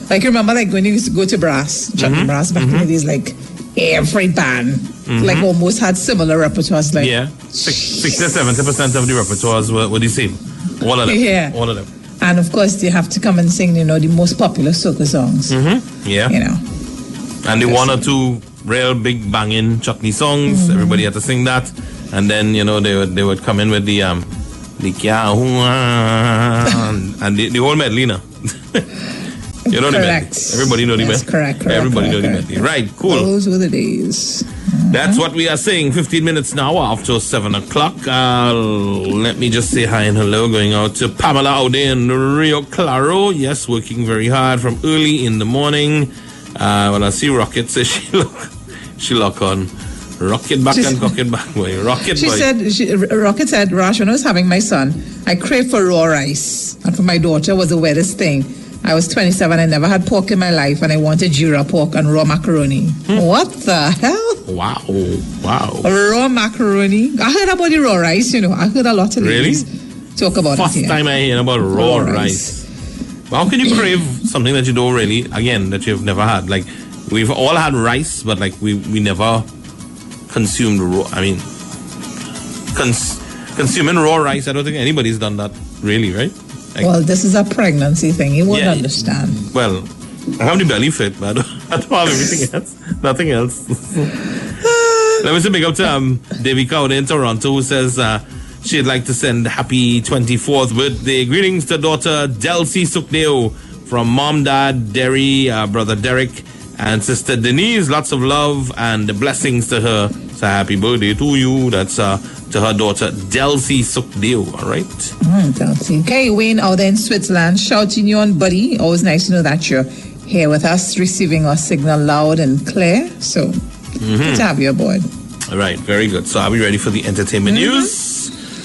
Speaker 2: like, you remember, like, when you used to go to brass, Chuck
Speaker 1: Mm-hmm.
Speaker 2: Brass back in the days, like, every band, like, almost had similar repertoires, like,
Speaker 1: yeah, Six, sixty seventy percent of the repertoires were, were the same. All of them. [laughs]
Speaker 2: Yeah.
Speaker 1: All of them.
Speaker 2: And of course, they have to come and sing, you know, the most popular soca songs,
Speaker 1: Mm-hmm. Yeah.
Speaker 2: you know.
Speaker 1: and the one or two real big banging chutney songs.
Speaker 2: Mm-hmm.
Speaker 1: Everybody had to sing that, and then you know they would they would come in with the um the kya [laughs] and the, the whole medley now. you know the medley.
Speaker 2: Correct.
Speaker 1: Everybody know the medley.
Speaker 2: correct, correct,
Speaker 1: Everybody
Speaker 2: correct,
Speaker 1: know the
Speaker 2: correct,
Speaker 1: medley. Right, cool.
Speaker 2: Those were the days.
Speaker 1: That's what we are saying. 15 minutes now after 7 o'clock. Uh, let me just say hi and hello going out to Pamela out there in Rio Claro. Yes, working very hard from early in the morning. Uh, when I see Rocket, says [laughs] she look, she look on. Rocket back
Speaker 2: She
Speaker 1: and cocket back, boy. Rocket
Speaker 2: She
Speaker 1: boy.
Speaker 2: said, she, Rocket said, Rash, when I was having my son, I craved for raw rice. And for my daughter was the weirdest thing. I was 27, I never had pork in my life, and I wanted jura pork and raw macaroni.
Speaker 1: Hmm.
Speaker 2: What the hell?
Speaker 1: wow, wow.
Speaker 2: Raw macaroni? I heard about the raw rice, you know. I heard a lot of
Speaker 1: Really?
Speaker 2: talk about
Speaker 1: First
Speaker 2: it. yeah.
Speaker 1: time I hear about raw,
Speaker 2: Raw
Speaker 1: rice. How can you crave something that you don't really, again, that you've never had? Like, we've all had rice, but like, we, we never consumed raw. I mean, cons- consuming raw rice, I don't think anybody's done that, really, right? Like,
Speaker 2: Well, this is a pregnancy thing. You won't
Speaker 1: Yeah.
Speaker 2: understand.
Speaker 1: well, I have the belly fit, but I don't, [laughs] I don't have everything else. Nothing else. [laughs] Let me say big up to um, Devika out in Toronto who says uh, she'd like to send happy 24th birthday greetings to daughter Delcy Sukdeo from mom, dad, Derry, uh, brother Derek, and sister Denise. Lots of love and blessings to her. So happy birthday to you. That's uh, to her daughter Delcy Sukdeo. All right.
Speaker 2: Mm, Delcy. Okay, Wayne out there in Switzerland, shouting you on, buddy. Always nice to know that you're here with us, receiving our signal loud and clear. So,
Speaker 1: Mm-hmm.
Speaker 2: good to have you aboard.
Speaker 1: All right. Very good. So are we ready for the entertainment news?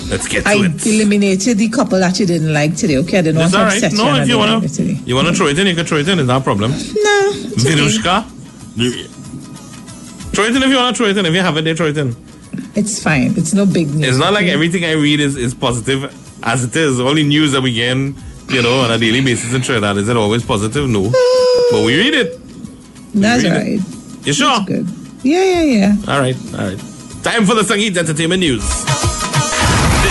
Speaker 1: Let's get to it.
Speaker 2: I
Speaker 1: it.
Speaker 2: eliminated the couple that you didn't like today. Okay, I didn't
Speaker 1: It's
Speaker 2: want to
Speaker 1: all right.
Speaker 2: upset you.
Speaker 1: No, if you wanna,
Speaker 2: it
Speaker 1: you wanna throw it in, you can throw it in. It's not a problem.
Speaker 2: No, it's okay.
Speaker 1: Throw it in if you wanna throw it in. If you have it, they throw it in.
Speaker 2: It's fine. It's no big news.
Speaker 1: It's not like everything I read is, is positive as it is. Only news that we get, you know, on a daily basis in Trinidad is it always positive? No, [sighs] but we read it.
Speaker 2: That's
Speaker 1: read it.
Speaker 2: right.
Speaker 1: You sure?
Speaker 2: That's good. Yeah, yeah, yeah.
Speaker 1: All right, all right. Time for the Sangeet Entertainment News.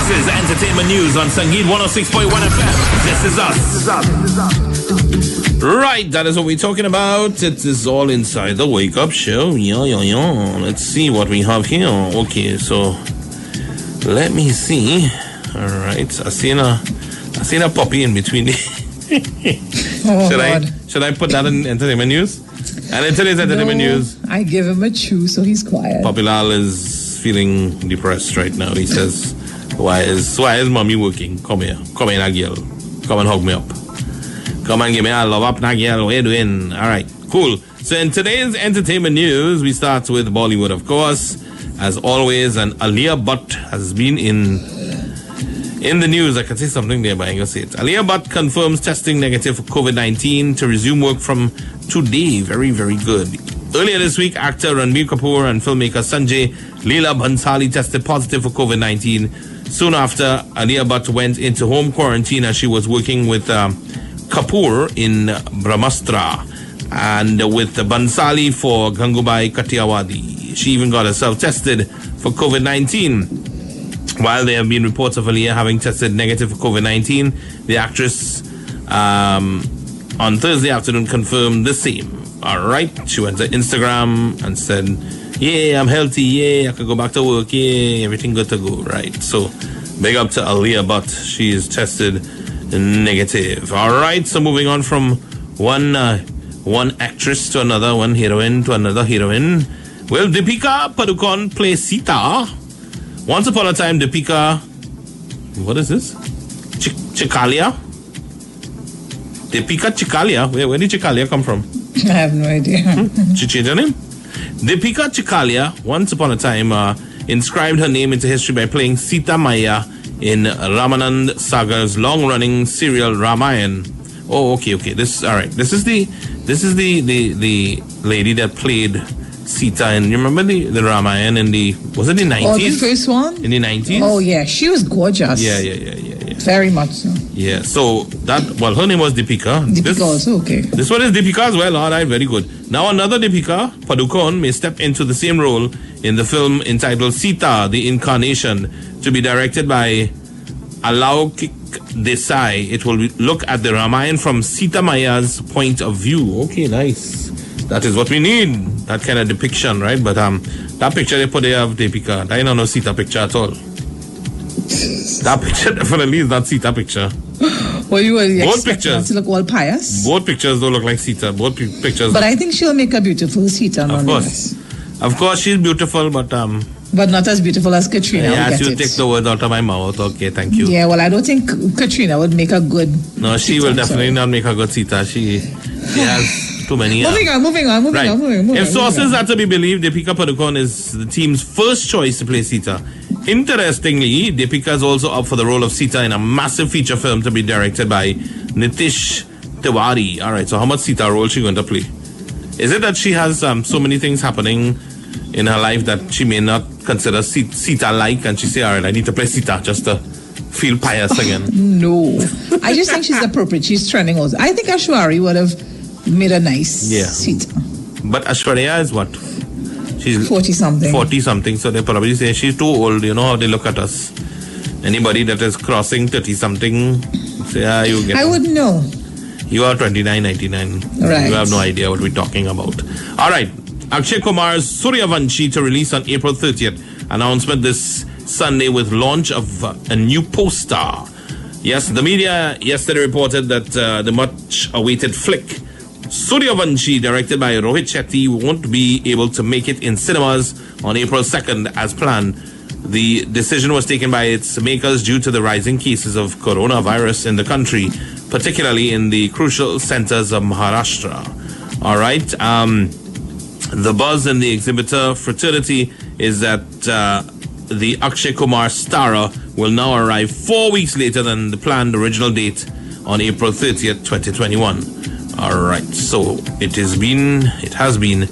Speaker 1: This is Entertainment News on Sangeet 106.1 FM. This is us. Right, that is what we're talking about. It is all inside the Wake Up Show. Yeah, yeah, yeah. Let's see what we have here. Okay, so let me see. All right, I seen a, I seen a puppy in between. [laughs] [laughs]
Speaker 2: Oh,
Speaker 1: should I, should I put that in Entertainment News? And in today's Entertainment
Speaker 2: No,
Speaker 1: News.
Speaker 2: I give him a chew, so he's quiet.
Speaker 1: Papilal is feeling depressed right now. He says, "Why is why is mommy working? Come here, come here, Nagiel. Come and hug me up. Come and give me a love up, Nagiel. What you doing? All right, cool. So in today's entertainment news, we start with Bollywood, of course, as always. And Alia Bhatt has been in In the news, I can say something there, but I'm to say it. Alia Bhatt confirms testing negative for COVID 19 to resume work from today. Very, very good. Earlier this week, actor Ranbir Kapoor and filmmaker Sanjay Leela Bhansali tested positive for COVID 19. Soon after, Alia Bhatt went into home quarantine as she was working with um, Kapoor in Brahmastra and with Bhansali for Gangubai Kathiawadi. She even got herself tested for COVID 19. While there have been reports of Alia having tested negative for COVID 19, the actress um, on Thursday afternoon confirmed the same. All right, she went to Instagram and said, [laughs] Yeah, I'm healthy. Yeah, I can go back to work. Yeah, everything good to go. Right. So, big up to Alia Bhatt. She is tested negative. All right, so moving on from one. Uh, one actress to another, one heroine to another heroine. Well, Deepika Padukone plays Sita. Once upon a time, Deepika, what is this? Ch- Chikalia? Deepika Chikalia? Where, where did Chikalia come from? [laughs]
Speaker 2: I have no idea.
Speaker 1: Hmm? She changed her name? Deepika Chikalia, once upon a time, uh, inscribed her name into history by playing Sita Maya in Ramanand Sagar's long-running serial Ramayan. Oh, okay, okay. This all right. This is the this is the the the lady that played Sita and you remember the the Ramayan in the was it the
Speaker 2: Oh, the
Speaker 1: nineties?
Speaker 2: first one?
Speaker 1: in the nineties?
Speaker 2: Oh, yeah. She was gorgeous.
Speaker 1: yeah, yeah, yeah.
Speaker 2: Very much so.
Speaker 1: Yeah. So that well, her name was Deepika.
Speaker 2: Deepika
Speaker 1: This-
Speaker 2: also, okay.
Speaker 1: This one is Deepika as well. All right, very good. Now another Deepika Padukone may step into the same role in the film entitled Sita: The Incarnation, to be directed by Alaukik Desai. It will look at the Ramayan from Sita Maya's point of view. Okay, nice. That is what we need. That kind of depiction, right? But um, that picture they put there of Deepika, I don't know Sita picture at all. That picture definitely is not Sita picture.
Speaker 2: Well, you were
Speaker 1: Both pictures.
Speaker 2: to look all pious.
Speaker 1: Both pictures don't look like Sita. Both pi- pictures.
Speaker 2: But I think she'll make a beautiful Sita
Speaker 1: Of course. Of course, she's beautiful, but um,
Speaker 2: But not as beautiful as Katrina.
Speaker 1: yeah,
Speaker 2: get
Speaker 1: she'll
Speaker 2: it.
Speaker 1: take the word out of my mouth. Okay, thank you.
Speaker 2: Yeah, well, I don't think Katrina would make a good.
Speaker 1: No, she
Speaker 2: Sita,
Speaker 1: will definitely not make a good Sita. She, she has too many.
Speaker 2: Moving on, moving on, moving
Speaker 1: Right.
Speaker 2: on, moving, moving
Speaker 1: if sources
Speaker 2: moving
Speaker 1: are to be believed, Deepika Padukone is the team's first choice to play Sita. Interestingly, Deepika is also up for the role of Sita in a massive feature film to be directed by Nitish Tiwari. All right, so how much Sita role she going to play? Is it that she has um, so many things happening in her life that she may not consider Sita like, and she say, "All right, I need to play Sita just to feel pious [laughs] again."
Speaker 2: No, I just think she's appropriate. She's trending also. I think Ashwari would have made a nice
Speaker 1: Yeah.
Speaker 2: Sita.
Speaker 1: But Aishwarya is what? She's
Speaker 2: 40 something.
Speaker 1: 40 something, so they probably say she's too old. You know how they look at us. Anybody that is crossing 30 something, say, ah, you get
Speaker 2: I wouldn't know.
Speaker 1: You are 29, 99.
Speaker 2: Right.
Speaker 1: You have no idea what we're talking about. All right. Akshay Kumar's Sooryavanshi to release on April 30th. Announcement this Sunday with launch of a new poster. Yes, the media yesterday reported that uh, the much awaited flick Sooryavanshi, directed by Rohit Shetty, won't be able to make it in cinemas on April 2nd as planned. The decision was taken by its makers due to the rising cases of coronavirus in the country, particularly in the crucial centers of Maharashtra. All right. Um, the buzz in the exhibitor fraternity is that uh, the Akshay Kumar Stara will now arrive four weeks later than the planned original date on April 30th, 2021. All right, so it has been it has been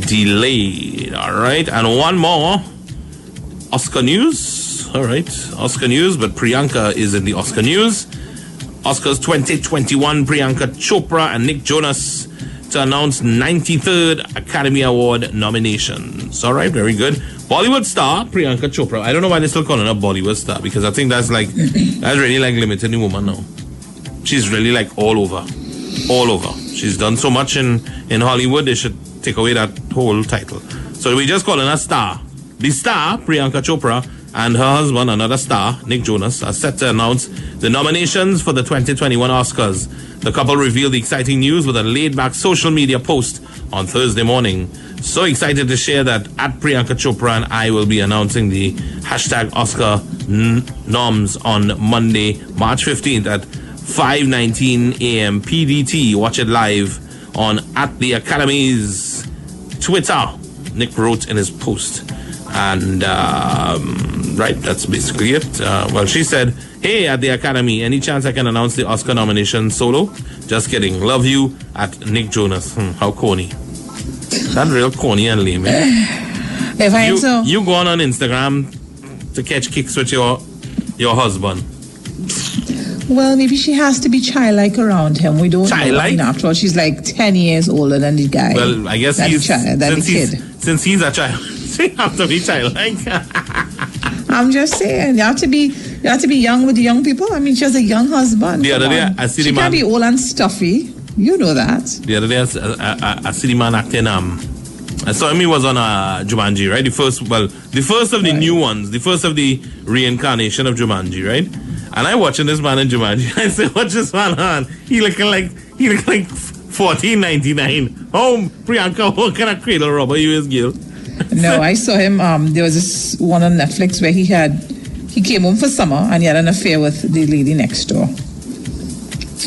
Speaker 1: delayed. All right, and one more Oscar news. All right, Oscar news, but Priyanka is in the Oscar news. Oscars 2021, Priyanka Chopra and Nick Jonas to announce 93rd Academy Award nominations. All right, very good. Bollywood star Priyanka Chopra. I don't know why they're still calling her Bollywood star because I think that's like that's really like limiting the woman now. She's really like all over, all over. She's done so much in in Hollywood. They should take away that whole title. So we just calling her a star. The star Priyanka Chopra and her husband, another star, Nick Jonas, are set to announce the nominations for the 2021 Oscars. The couple revealed the exciting news with a laid back social media post on Thursday morning. So excited to share that at Priyanka Chopra and I will be announcing the hashtag Oscar n- noms on Monday, March 15th at 5:19 a.m. PDT. Watch it live on at the Academy's Twitter. Nick wrote in his post, and um, right, that's basically it. Uh, well, she said Hey, at the Academy, any chance I can announce the Oscar nomination solo? Just kidding. Love you at Nick Jonas. Hmm, how corny. That real corny and lame. eh?
Speaker 2: If I
Speaker 1: You,
Speaker 2: so,
Speaker 1: you go on on Instagram to catch kicks with your your husband.
Speaker 2: Well, maybe she has to be childlike around him. We don't know.
Speaker 1: Childlike?
Speaker 2: mean, after all, she's like 10 years older than the guy.
Speaker 1: Well, I guess
Speaker 2: That
Speaker 1: he's
Speaker 2: child, that
Speaker 1: since
Speaker 2: kid.
Speaker 1: he's since he's a child, [laughs] he have to be childlike. [laughs]
Speaker 2: I'm just saying, you have to be, you have to be young with the young people. I mean, she has a young husband.
Speaker 1: The other day. I see
Speaker 2: she
Speaker 1: the
Speaker 2: can't
Speaker 1: man-
Speaker 2: be old and stuffy. You know that.
Speaker 1: the other day, I, I, I, I see the man acting. Um, I saw him. He was on uh, Jumanji, right? The first, well, the first of the
Speaker 2: Right.
Speaker 1: new ones, the first of the reincarnation of Jumanji, right? And I'm watching this man in Jumanji. [laughs] I said, what's this man on. He looking like he looking like fourteen ninety nine. Oh, Priyanka, what kind of cradle robber you is, Gil? [laughs]
Speaker 2: No, I saw him. Um, there was this one on Netflix where he had, he came home for summer and he had an affair with the lady next door,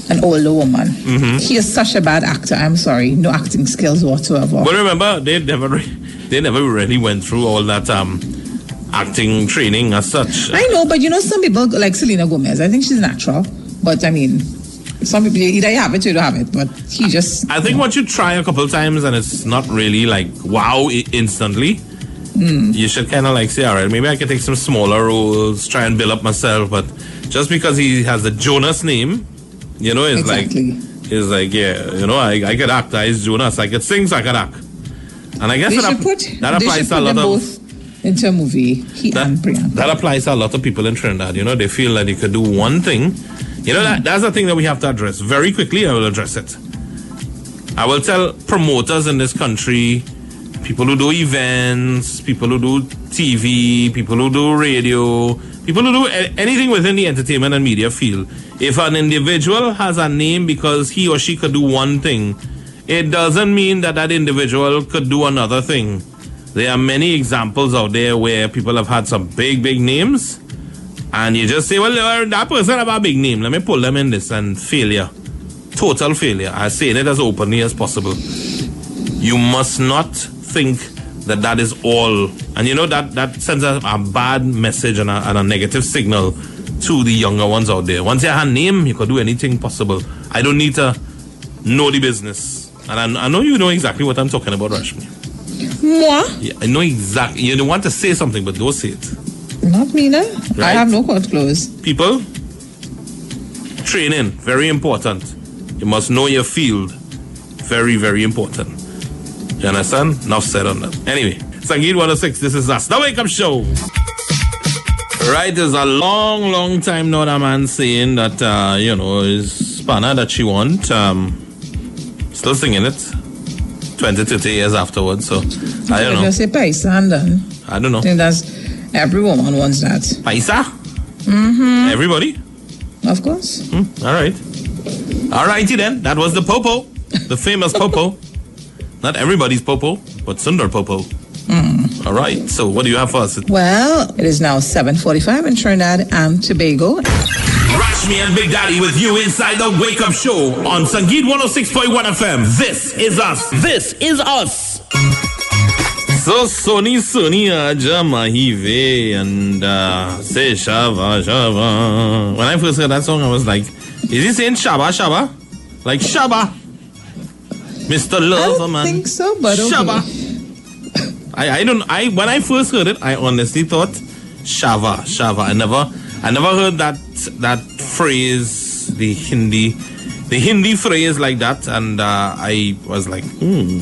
Speaker 2: an older woman.
Speaker 1: Mm-hmm.
Speaker 2: He is such a bad actor. I'm sorry, no acting skills whatsoever.
Speaker 1: But remember, they never, [laughs] they never really went through all that um acting training as such.
Speaker 2: I know, but you know, some people like Selena Gomez. I think she's natural, but I mean, some people either you have it or you don't have it. But he just,
Speaker 1: I think once you try a couple times and it's not really like wow instantly, hmm. you should kind of like say, all right, maybe I can take some smaller roles, try and build up myself. But just because he has the Jonas name, you know, it's
Speaker 2: Exactly.
Speaker 1: like it's like yeah, you know, I I could act. I is Jonas. I could sing, so I could act. And I guess
Speaker 2: they
Speaker 1: that,
Speaker 2: put,
Speaker 1: that applies to a lot of
Speaker 2: both into a movie. He
Speaker 1: that,
Speaker 2: and Priyanka.
Speaker 1: that applies to a lot of people in Trinidad. You know, they feel that they could do one thing. You know, that, that's the thing that we have to address. Very quickly, I will address it. I will tell promoters in this country, people who do events, people who do TV, people who do radio, people who do anything within the entertainment and media field. If an individual has a name because he or she could do one thing, it doesn't mean that that individual could do another thing. There are many examples out there where people have had some big, big names, and you just say, well, uh, that person have a big name. Let me pull them in this, and failure. Total failure. I say it as openly as possible. You must not think that that is all. And you know, that, that sends a, a bad message and a, and a negative signal to the younger ones out there. Once you have a name, you can do anything possible. I don't need to know the business. And I, I know you know exactly what I'm talking about, Rashmi.
Speaker 2: Moi?
Speaker 1: Yeah, I know exactly. You don't want to say something, but don't say it.
Speaker 2: Not me, no. I have no court clothes.
Speaker 1: People, training, very important. You must know your field. Very, very important. You understand? Enough said on that. Anyway, Sangeet 106, this is us. The Wake Up Show. Right, there's a long, long time now that man saying that, uh, you know, is spanner that she want. Um, still singing it. 20, 30 years afterwards. So, I don't know.
Speaker 2: Just say paisa and done.
Speaker 1: I don't know.
Speaker 2: I think that's every woman wants that.
Speaker 1: Paisa? Mm-hmm. Everybody?
Speaker 2: Of course.
Speaker 1: Hmm, all right. All righty then. That was the Popo, the famous Popo. [laughs] Not everybody's Popo, but Sundar Popo. All right. So what do you have for us?
Speaker 2: Well, it is now 7:45 in Trinidad and Tobago.
Speaker 1: Rashmi and Big Daddy with you inside the Wake Up Show on Sangeet 106.1 FM. This is us. This is us. So Sony Sony Aja Mahive and uh, say Shava Shava. When I first heard that song, I was like, is he saying Shaba Shaba? Like Shaba. Mr.
Speaker 2: I
Speaker 1: Lover
Speaker 2: don't think so, but okay.
Speaker 1: Shaba. I, I don't I when I first heard it, I honestly thought Shava, Shava. I never I never heard that that phrase, the Hindi the Hindi phrase like that, and uh, I was like, hmm,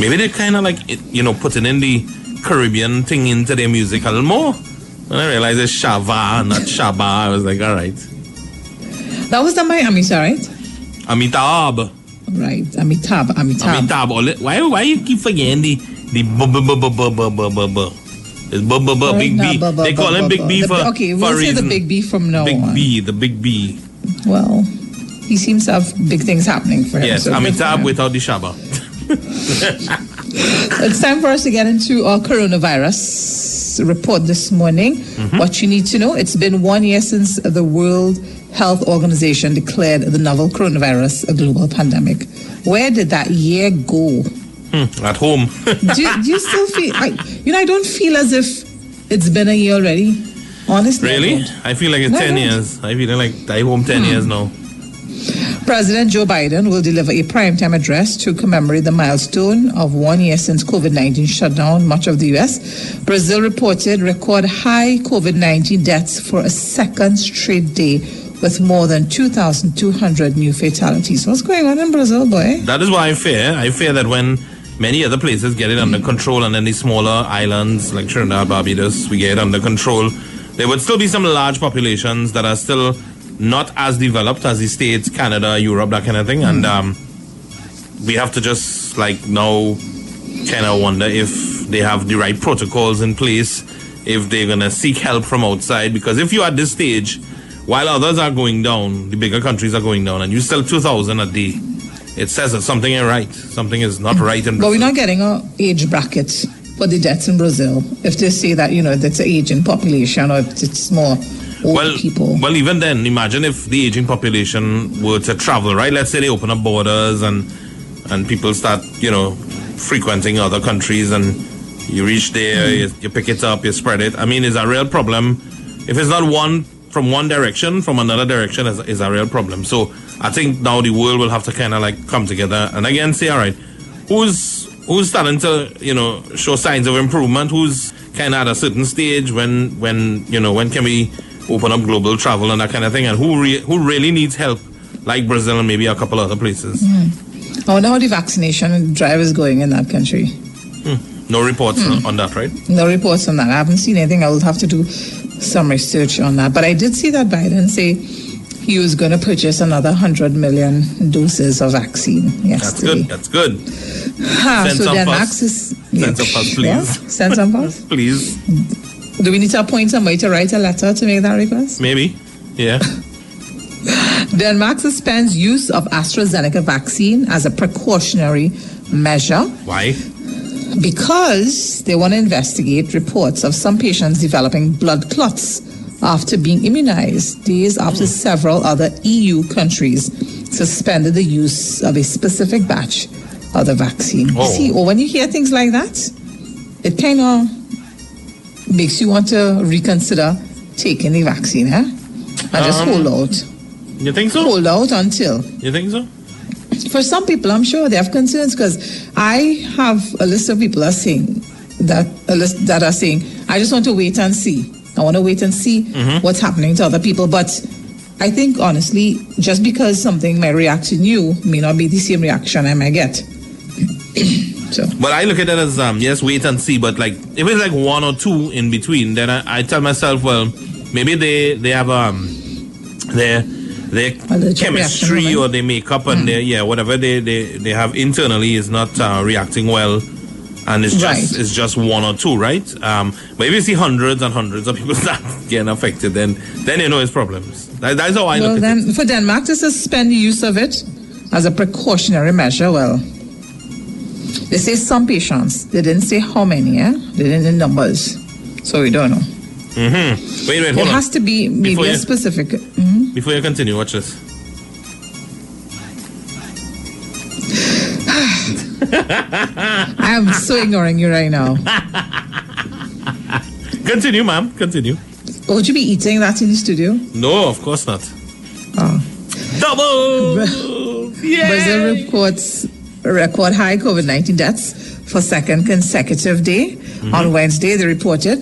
Speaker 1: maybe they kind of like it, you know putting in the Caribbean thing into their music a little more. When I realized it's Shava, not Shaba, I was like, all right,
Speaker 2: That was the Miami, right?
Speaker 1: Amitabh,
Speaker 2: Right, Amitabh, Amitabh.
Speaker 1: Amitabh. Why why you keep forgetting the the bu bu bu bu bu bu bu bu? It's bu bu bu big B.
Speaker 2: bu-
Speaker 1: They call him Big. B
Speaker 2: The-
Speaker 1: for
Speaker 2: Okay,
Speaker 1: for
Speaker 2: we'll
Speaker 1: a
Speaker 2: say the. Big B from now
Speaker 1: Big
Speaker 2: on.
Speaker 1: B, the Big B.
Speaker 2: Well, he seems to have big things happening for him.
Speaker 1: Yes,
Speaker 2: so for
Speaker 1: Amitabh
Speaker 2: him.
Speaker 1: without the Shaba. [laughs]
Speaker 2: It's time for us to get into our coronavirus report this morning.
Speaker 1: Mm-hmm.
Speaker 2: What you need to know it's been one year since the World Health Organization declared the novel coronavirus a global pandemic. Where did that year go?
Speaker 1: Hmm, At home. [laughs]
Speaker 2: do, you- do you still feel, I, you know, I don't feel as if it's been a year already. Honestly,
Speaker 1: Really?
Speaker 2: don't.
Speaker 1: I feel like it's
Speaker 2: No,
Speaker 1: 10
Speaker 2: no.
Speaker 1: years. I feel like die home 10 years now.
Speaker 2: President Joe Biden will deliver a primetime address to commemorate the milestone of one year since COVID 19 shut down much of the U.S. Brazil reported record high COVID 19 deaths for a second straight day with more than 2,200 new fatalities. What's going on in Brazil, boy?
Speaker 1: That is why I fear. I fear that when many other places get it under control and then the smaller islands like Trinidad, Barbados, we get it under control, there would still be some large populations that are still not as developed as the States, Canada, Europe, that kind of thing. And um, we have to just like now kind of wonder if they have the right protocols in place, if they're going to seek help from outside. Because if you're at this stage, while others are going down, the bigger countries are going down, and you still 2,000 a day, it says that something ain't right. Something is not right in Brazil.
Speaker 2: But we're not getting a age bracket for the deaths in Brazil. If they say that, you know, that's an aging population or if it's more old
Speaker 1: well,
Speaker 2: people.
Speaker 1: well, even then, imagine if the aging population were to travel, right? Let's say they open up borders and and people start, you know, frequenting other countries, and you reach there, hmm. you, you pick it up, you spread it. I mean, it's a real problem. If it's not one from one direction, from another direction, is, is a real problem. So I think now the world will have to kind of like come together and again say, all right, who's who's starting to you know show signs of improvement? Who's kind of at a certain stage when when you know when can we open up global travel and that kind of thing? And who re- who really needs help, like Brazil and maybe a couple other places. Hmm.
Speaker 2: I wonder how the vaccination drive is going in that country. Hmm.
Speaker 1: No reports on- on that, right?
Speaker 2: No reports on that. I haven't seen anything. I will have to do some research on that. But I did see that Biden say he was going to purchase another 100 million doses of vaccine
Speaker 1: Yes.
Speaker 2: That's
Speaker 1: good. That's good.
Speaker 2: Ha,
Speaker 1: Send
Speaker 2: so
Speaker 1: some fast.
Speaker 2: is.
Speaker 1: Send some fast, [laughs] please.
Speaker 2: Yeah, send some fast. [laughs]
Speaker 1: Please,
Speaker 2: Do we need to appoint somebody to write a letter to make that request?
Speaker 1: maybe. Yeah. [laughs]
Speaker 2: Denmark suspends use of AstraZeneca vaccine as a precautionary measure
Speaker 1: Why?
Speaker 2: because they want to investigate reports of some patients developing blood clots after being immunized, days after several other EU countries suspended the use of a specific batch of the vaccine.
Speaker 1: Oh.
Speaker 2: See, or when you hear things like that, it kind of makes you want to reconsider taking the vaccine, huh? And just
Speaker 1: Um,
Speaker 2: hold out.
Speaker 1: You think so?
Speaker 2: Hold out until
Speaker 1: You think so?
Speaker 2: for some people, I'm sure they have concerns because I have a list of people are saying that a list that are saying I just want to wait and see. I want to wait and see what's happening to other people. But I think honestly, just because something might react to you may not be the same reaction I might get. [clears throat] so
Speaker 1: But I look at it as um, yes, wait and see. But like if it's like one or two in between, then I, I tell myself, well, maybe they they have um their their
Speaker 2: Allergic
Speaker 1: chemistry or their makeup and their yeah whatever they, they, they have internally is not uh, reacting well, and it's just
Speaker 2: Right.
Speaker 1: it's just one or two, right? Um, but if you see hundreds and hundreds of people [laughs] start getting affected, then then you know it's problems. That, that's how I
Speaker 2: well,
Speaker 1: look at
Speaker 2: then
Speaker 1: it.
Speaker 2: for Denmark to suspend the use of it as a precautionary measure, well, they say some patients. They didn't say how many, eh? They didn't say numbers, so we don't know.
Speaker 1: Mm-hmm. Wait, wait,
Speaker 2: It
Speaker 1: hold on.
Speaker 2: has to be maybe
Speaker 1: you-
Speaker 2: specific. Mhm.
Speaker 1: Before you continue, watch this. [laughs]
Speaker 2: I am so ignoring you right now.
Speaker 1: Continue, ma'am. Continue.
Speaker 2: Would you be eating that in the studio?
Speaker 1: No, of course not.
Speaker 2: Oh.
Speaker 1: Double. Yeah.
Speaker 2: Brazil reports record high COVID 19 deaths for second consecutive day.
Speaker 1: Mm-hmm.
Speaker 2: On Wednesday, they reported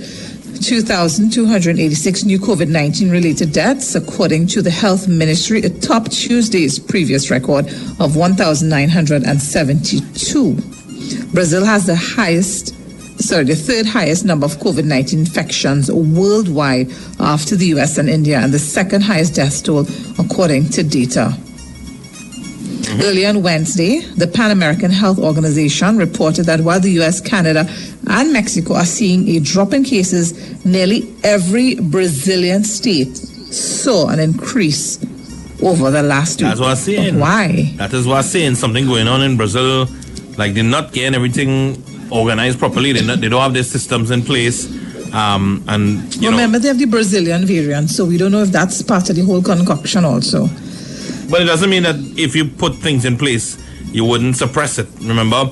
Speaker 2: 2,286 new COVID 19 related deaths, according to the Health Ministry. Topped Tuesday's previous record of 1,972. Brazil has the highest, sorry, the third highest number of COVID 19 infections worldwide after the US and India, and the second highest death toll, according to data Earlier on Wednesday, the Pan American Health Organization reported that while the US, Canada, and Mexico are seeing a drop in cases, nearly every Brazilian state saw an increase over the last week.
Speaker 1: That's what I'm saying.
Speaker 2: But Why?
Speaker 1: That is what I'm saying. Something going on in Brazil. Like they're not getting everything organized properly. They not, they don't have their systems in place. Um, and you
Speaker 2: Remember,
Speaker 1: know,
Speaker 2: they have the Brazilian variant, so we don't know if that's part of the whole concoction also.
Speaker 1: But it doesn't mean that if you put things in place, you wouldn't suppress it. Remember,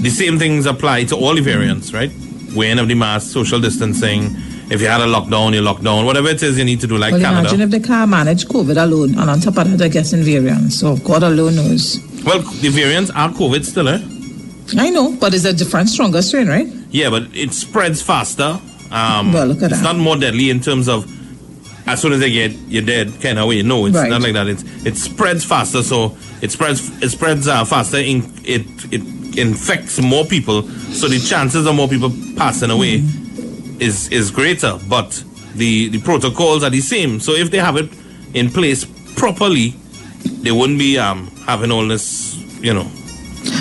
Speaker 1: the same things apply to all the variants, right? Wearing of the mask, social distancing, if you had a lockdown, you lock down. Whatever it is you need to do, like
Speaker 2: Well,
Speaker 1: Canada.
Speaker 2: imagine if they can't manage COVID alone, and on top of that, they're getting variants. So God alone knows.
Speaker 1: Well, the variants are COVID still, eh?
Speaker 2: I know, but it's a different, stronger strain, right?
Speaker 1: Yeah, but it spreads faster. Um,
Speaker 2: Well, look at
Speaker 1: it's
Speaker 2: that.
Speaker 1: not more deadly in terms of as soon as they get you're dead kind of way. No, it's
Speaker 2: Right.
Speaker 1: not like that. It's it spreads faster, so it spreads it spreads uh, faster. In, it it infects more people, so the chances of more people passing away
Speaker 2: Mm-hmm.
Speaker 1: is is greater. But the the protocols are the same. So if they have it in place properly, they wouldn't be um having all this, you know.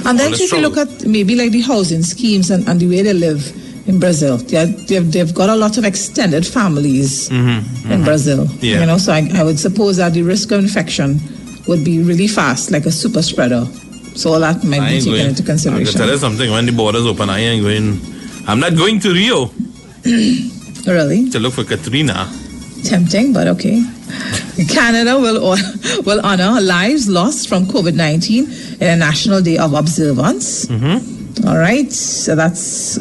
Speaker 2: And then if you look at maybe like the housing schemes and, and the way they live in Brazil, they're, they've, they've got a lot of extended families in Brazil.
Speaker 1: Mm-hmm, Yeah.
Speaker 2: You know, so I, I would suppose that the risk of infection would be really fast, like a super spreader. So all that might
Speaker 1: I
Speaker 2: be taken
Speaker 1: going.
Speaker 2: into
Speaker 1: I can
Speaker 2: consideration.
Speaker 1: tell you something. When the borders open, I ain't going. I'm not going to Rio [clears throat]
Speaker 2: Really?
Speaker 1: to look for Katrina.
Speaker 2: Tempting, but okay. [laughs] Canada will [laughs] will honor lives lost from COVID nineteen in a National Day of Observance. All right, so that's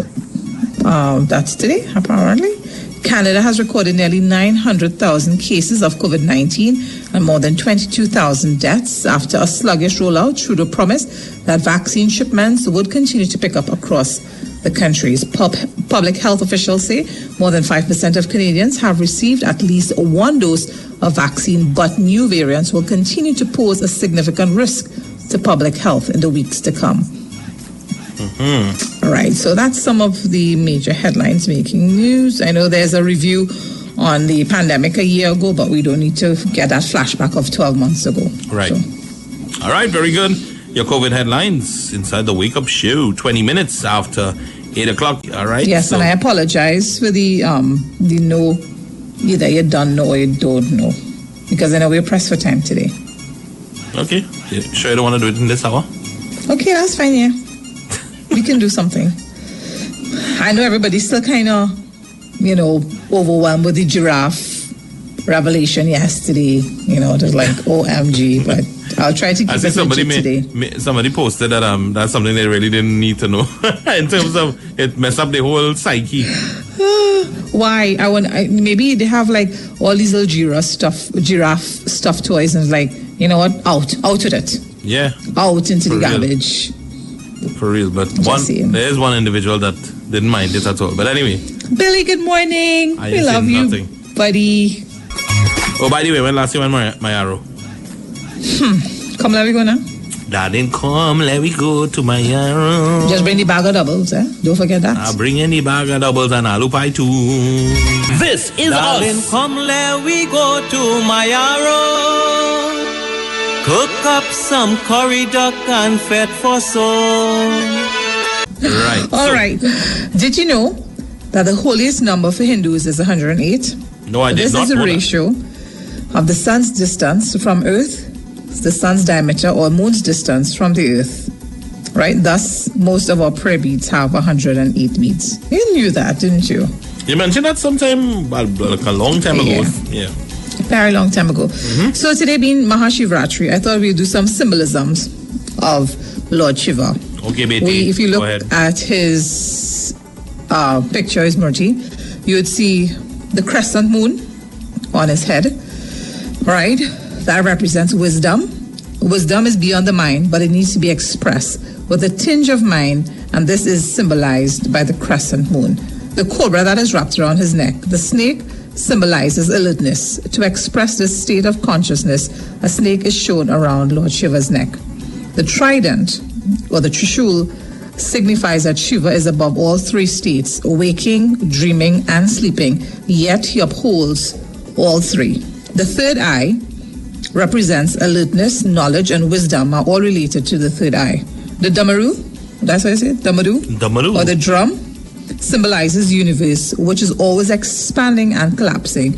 Speaker 2: um, that's today apparently. Canada has recorded nearly 900,000 cases of COVID 19 and more than 22,000 deaths after a sluggish rollout. Trudeau promised that vaccine shipments would continue to pick up across the country's pub- public health officials say more than 5% of Canadians have received at least one dose of vaccine, but new variants will continue to pose a significant risk to public health in the weeks to come. All right, so that's some of the major headlines making news. I know there's a review on the pandemic a year ago, but we don't need to get that flashback of 12 months ago.
Speaker 1: Right.
Speaker 2: So,
Speaker 1: All right, very good. Your COVID headlines inside the Wake Up Show, 20 minutes after 8 o'clock. All right.
Speaker 2: yes,
Speaker 1: so-
Speaker 2: and I apologize for the um the no, either you don't know or you don't know, because I know we're pressed for time today.
Speaker 1: Okay. You sure you don't want to do it in this hour?
Speaker 2: Okay, that's fine. Yeah, we can do something. I know everybody's still kind of, you know, overwhelmed with the giraffe revelation yesterday. You know, just like OMG. But I'll try to keep
Speaker 1: I see
Speaker 2: it
Speaker 1: somebody may,
Speaker 2: today.
Speaker 1: may- somebody posted that um that's something they really didn't need to know [laughs] in terms of it mess up the whole psyche. [sighs]
Speaker 2: Why? I want. I, maybe they have like all these little giraffe stuff, giraffe stuffed toys, and like, you know what? Out, out with it,
Speaker 1: Yeah,
Speaker 2: out into
Speaker 1: For
Speaker 2: the
Speaker 1: real.
Speaker 2: garbage.
Speaker 1: For real. But
Speaker 2: Just
Speaker 1: one
Speaker 2: saying.
Speaker 1: there is one individual that didn't mind it at all. But anyway,
Speaker 2: Billy, good morning.
Speaker 1: I
Speaker 2: we love you,
Speaker 1: nothing.
Speaker 2: buddy.
Speaker 1: oh by the way, when last you went my, my arrow?
Speaker 2: Come, let me go now.
Speaker 1: Darling, come, let me go to my arrow.
Speaker 2: Just bring the bag of doubles, eh? Don't forget that.
Speaker 1: I'll bring in the bag of doubles and I'll pie too. This is
Speaker 4: Darling,
Speaker 1: us.
Speaker 4: come let we go to my arrow. Cook up some curry duck and fed for soul.
Speaker 1: Right.
Speaker 2: All
Speaker 1: so-
Speaker 2: right. Did you know that the holiest number for Hindus is 108?
Speaker 1: No, I did
Speaker 2: this
Speaker 1: not
Speaker 2: is the
Speaker 1: know that.
Speaker 2: ratio of the sun's distance from Earth, the sun's diameter, or moon's distance from the Earth. Right? Thus, most of our prayer beads have 108 beads. You knew that, didn't you?
Speaker 1: You mentioned that sometime, like a long time ago.
Speaker 2: Yeah.
Speaker 1: Yeah.
Speaker 2: very long time ago. Mm-hmm. So today being Mahashivratri, I thought we'd do some symbolisms of Lord Shiva.
Speaker 1: Okay.
Speaker 2: We, if you look at his uh, picture, his murti, you would see the crescent moon on his head, right? That represents wisdom. Wisdom is beyond the mind, but it needs to be expressed with a tinge of mind, and this is symbolized by the crescent moon. The cobra that is wrapped around his neck, the snake symbolizes alertness. To express this state of consciousness, a snake is shown around Lord Shiva's neck. The trident, or the trishul, signifies that Shiva is above all three states waking, dreaming, and sleeping, yet he upholds all three. The third eye represents alertness, knowledge, and wisdom are all related to the third eye. The damaru, that's what I say, damaru,
Speaker 1: Damaru.
Speaker 2: or the drum, symbolizes universe, which is always expanding and collapsing.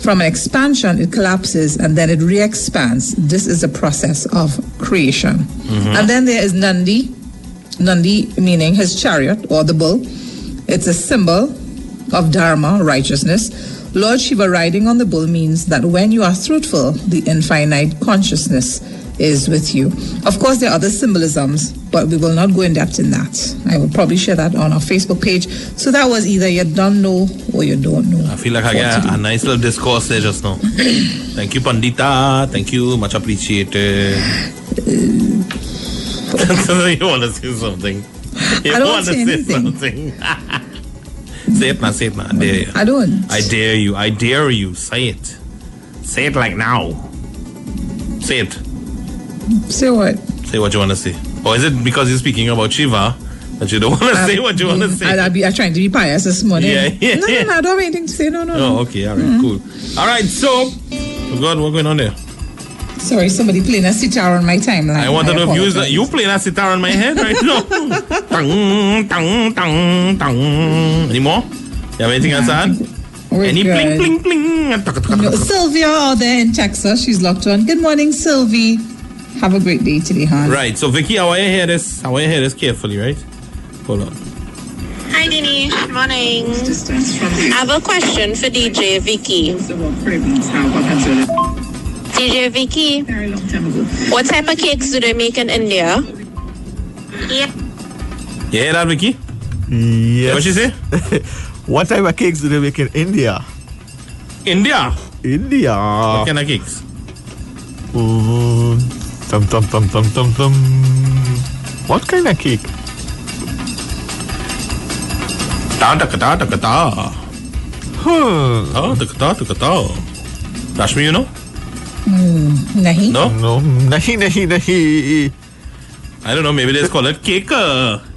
Speaker 2: From an expansion, it collapses and then it re-expands. This is a process of creation. Mm-hmm. And then there is Nandi, Nandi meaning his chariot or the bull. It's a symbol of dharma, righteousness. Lord Shiva riding on the bull means that when you are truthful, the infinite consciousness is with you. Of course, there are other symbolisms, but we will not go in depth in that. I will probably share that on our Facebook page. So that was either you don't know or you don't know.
Speaker 1: I feel like I got a nice little discourse there just now. [clears throat] Thank you, Pandita. Thank you. Much appreciated. [laughs] [laughs] you want to say something? You
Speaker 2: I don't
Speaker 1: want to
Speaker 2: say
Speaker 1: say
Speaker 2: anything.
Speaker 1: something? [laughs] say it now. Say it now. I dare you.
Speaker 2: I don't.
Speaker 1: I dare you. I dare you. Say it. Say it like now. Say it.
Speaker 2: Say what?
Speaker 1: Say what you want to say. Or is it because you're speaking about Shiva that you don't want to say what you want to say?
Speaker 2: I, I, be, I trying to be pious this morning.
Speaker 1: Yeah, yeah,
Speaker 2: no,
Speaker 1: yeah.
Speaker 2: no, no, I don't have anything to say. No, no,
Speaker 1: Oh,
Speaker 2: no.
Speaker 1: okay. All right. Mm-hmm. Cool. All right. So, oh God, what's going on there?
Speaker 2: Sorry, somebody playing a sitar on my timeline.
Speaker 1: I want to know if you
Speaker 2: apologize.
Speaker 1: you playing a sitar on my head right now. [laughs] Tung, tung, tung, tung. Any more? You have anything else to add? Any bling, bling, bling?
Speaker 2: No, Sylvia oh, out there in Texas, she's locked on. Good morning, Sylvie. Have a great day today, hon.
Speaker 1: Right. So, Vicky, I want you to hear this. I want you to hear this carefully, right? Hold on.
Speaker 5: Hi, Dini. Morning. I have a question for DJ Vicky. DJ Vicky, Very long time ago. what type of cakes do they make in India? Yeah.
Speaker 1: You hear that, Vicky?
Speaker 3: Yes.
Speaker 1: What you say? [laughs]
Speaker 3: What type of cakes do they make in India?
Speaker 1: India.
Speaker 3: India.
Speaker 1: What kind of cakes?
Speaker 3: Mm, tum, tum, tum, tum, tum, tum. What kind of cake?
Speaker 1: Ta ta ta ta ta ta.
Speaker 3: Huh.
Speaker 1: Ta ta ta ta ta. Rashmi, you know?
Speaker 2: Nahi.
Speaker 1: No?
Speaker 3: No, nahi, nahi, nahi.
Speaker 1: I don't know. Maybe they just call it cake. uh. [laughs]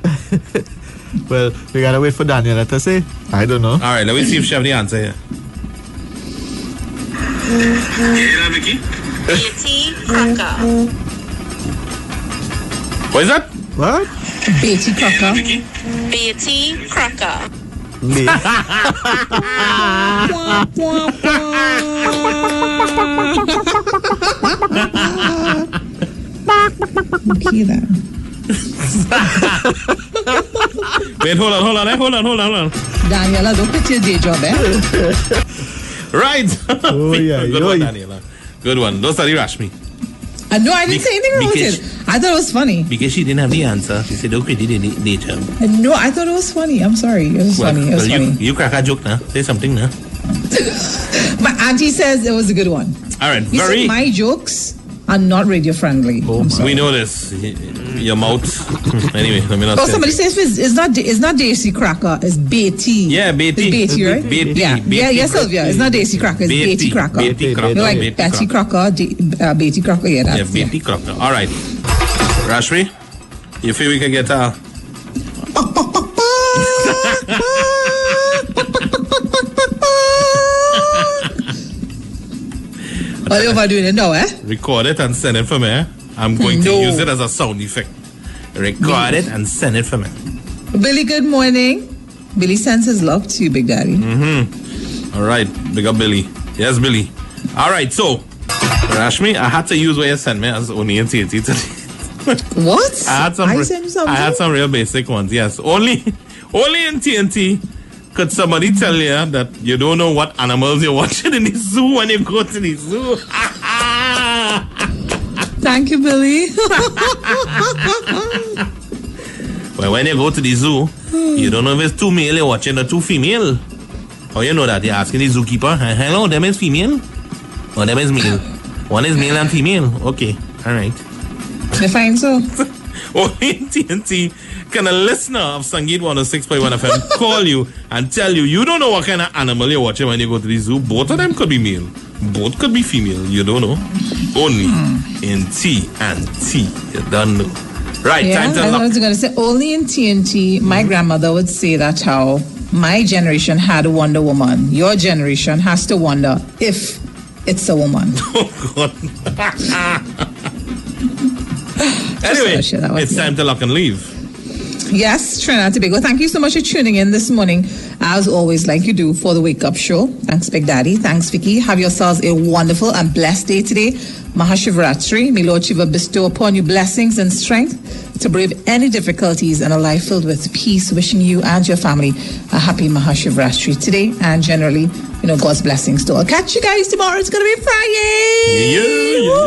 Speaker 3: Well, we gotta wait for Daniela to say. I don't know.
Speaker 1: All right. Let me see if she have the answer here. You hear that, Vicky?
Speaker 5: Betty Crocker.
Speaker 1: What is that?
Speaker 3: What?
Speaker 2: Betty Crocker.
Speaker 1: Vicky?
Speaker 5: Betty Crocker.
Speaker 3: Me. [laughs]
Speaker 2: Okay, then.
Speaker 1: Wait, hold on, hold on, eh? hold on, hold on, hold on.
Speaker 2: Daniela, don't quit your day job, eh? [laughs]
Speaker 1: Right.
Speaker 3: Oh, yeah, [laughs]
Speaker 1: Good one,
Speaker 3: yeah.
Speaker 1: Daniela. Good one. Don't study Rashmi.
Speaker 2: Uh, no, I didn't
Speaker 1: Bec-
Speaker 2: say anything wrong with it. I thought it was funny.
Speaker 1: Because she didn't have the answer. She said, okay, did it later.
Speaker 2: Uh, No, I thought it was funny. I'm sorry. It was
Speaker 1: Well,
Speaker 2: funny. It was
Speaker 1: well,
Speaker 2: funny.
Speaker 1: you, you crack a joke now. Say something now. [laughs]
Speaker 2: My auntie says it was a good one.
Speaker 1: All right.
Speaker 2: You
Speaker 1: Very.
Speaker 2: my jokes are not radio friendly.
Speaker 3: Oh,
Speaker 2: I'm
Speaker 3: my.
Speaker 2: sorry.
Speaker 1: we know this. Your mouth. anyway, let me not say.
Speaker 2: Oh,
Speaker 1: say.
Speaker 2: somebody says it's, it's not it's not Daisy Cracker, it's Betty.
Speaker 1: Yeah, Betty.
Speaker 2: It's Betty, right?
Speaker 1: Betty,
Speaker 2: Yeah,
Speaker 1: Betty.
Speaker 2: yeah, yeah, Sylvia. It's not Daisy Cracker, it's Betty,
Speaker 1: Betty,
Speaker 2: Cracker.
Speaker 1: Betty
Speaker 3: Betty,
Speaker 1: Crocker.
Speaker 2: You're like
Speaker 3: Betty
Speaker 2: Betty
Speaker 1: Crocker.
Speaker 2: Crocker, D- uh, Betty Crocker. Yeah,
Speaker 1: Yeah,
Speaker 2: that's yeah,
Speaker 1: Betty Crocker. All right. Rashmi, you feel we can get a.
Speaker 2: What you doing it now, eh?
Speaker 1: record it and send it for me. I'm going to use it as a sound effect. Record it and send it for me.
Speaker 2: Billy, good morning. Billy sends his love to you, Big Daddy.
Speaker 1: Mm. All right, big up Billy. Yes, Billy. All right, so Rashmi, I had to use what you sent me as only in TNT today. [laughs]
Speaker 2: What?
Speaker 1: I had some.
Speaker 2: I
Speaker 1: re-
Speaker 2: sent you something.
Speaker 1: I had some real basic ones. Yes, only, [laughs] only in TNT could somebody tell you that you don't know what animals you're watching in the zoo when you go to the zoo. [laughs]
Speaker 2: Thank you, Billy.
Speaker 1: well, when you go to the zoo, you don't know if it's two male you're watching or two female. How you know that? You're asking the zookeeper. Hello, them is female, or them is male. One is male and female. Okay, all right.
Speaker 2: you find so? [laughs]
Speaker 1: Only in TNT can a listener of Sangeet 106.1 FM [laughs] call you and tell you you don't know what kind of animal you're watching when you go to the zoo. Both of them could be male. Both could be female. You don't know. Only hmm. in T and T. You don't know. Right,
Speaker 2: Yeah,
Speaker 1: time to
Speaker 2: I
Speaker 1: lock.
Speaker 2: was going to say only in TNT. My hmm. grandmother would say that how my generation had a Wonder Woman. Your generation has to wonder if it's a woman. [laughs]
Speaker 1: Oh, God. [laughs] anyway,
Speaker 2: to share that with
Speaker 1: it's time to lock and leave.
Speaker 2: Yes, Trinidad and Tobago. Thank you so much for tuning in this morning, as always, like you do for the Wake Up Show. Thanks, Big Daddy. Thanks, Vicky. Have yourselves a wonderful and blessed day today. Mahashivratri. May Lord Shiva bestow upon you blessings and strength to brave any difficulties and a life filled with peace. Wishing you and your family a happy Mahashivratri today and generally, you know, God's blessings to all. Catch you guys tomorrow. It's going to be Friday.
Speaker 1: Yeah, yeah.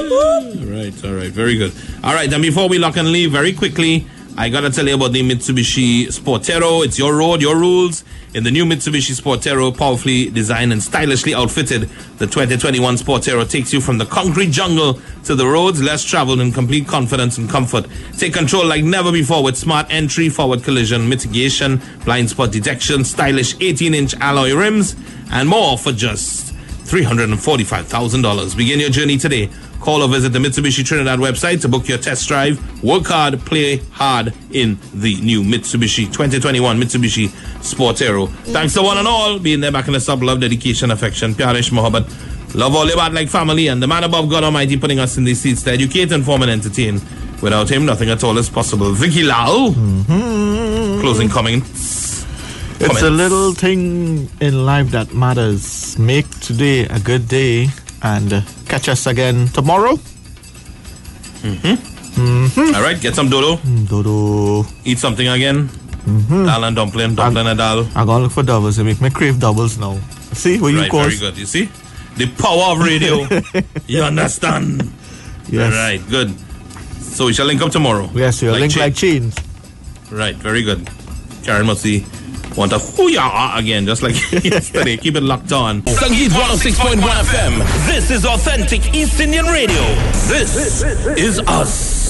Speaker 1: Right. right, all right, very good. All right, then before we lock and leave, very quickly, I gotta tell you about the Mitsubishi Sportero. It's your road, your rules. In the new Mitsubishi Sportero, powerfully designed and stylishly outfitted, the 2021 Sportero takes you from the concrete jungle to the roads less traveled in complete confidence and comfort. Take control like never before with smart entry, forward collision mitigation, blind spot detection, stylish 18-inch alloy rims, and more for just $345,000. Begin your journey today. Call or visit the Mitsubishi Trinidad website to book your test drive. Work hard, play hard in the new Mitsubishi 2021 Mitsubishi Sportero. Thanks to one and all being there back in the sub love, dedication, affection, pyarish, mohabbat. Love all about like family and the man above God Almighty putting us in these seats to educate, inform, and entertain. Without him, nothing at all is possible. Vicky Lau. Mm-hmm. Closing comments.
Speaker 3: It's a little thing in life that matters. Make today a good day and uh, catch us again tomorrow. Mm-hmm. Mm-hmm.
Speaker 1: All right, get some dodo.
Speaker 3: Mm, dodo.
Speaker 1: Eat something again. Mm-hmm. Dal and dumpling, dumpling and dal.
Speaker 3: I'm gonna look for doubles. They make me crave doubles now. See what you
Speaker 1: Right, very good. You see? The power of radio. [laughs] you understand?
Speaker 3: Yes.
Speaker 1: All right, good. So we shall link up tomorrow.
Speaker 3: Yes, you're linked
Speaker 1: chain.
Speaker 3: like chains.
Speaker 1: Right, very good. Karen must see want a hoo-yah again, just like [laughs] yesterday. Keep it locked on.
Speaker 6: Sangeet 106.1 FM. This is authentic East Indian radio. This is us.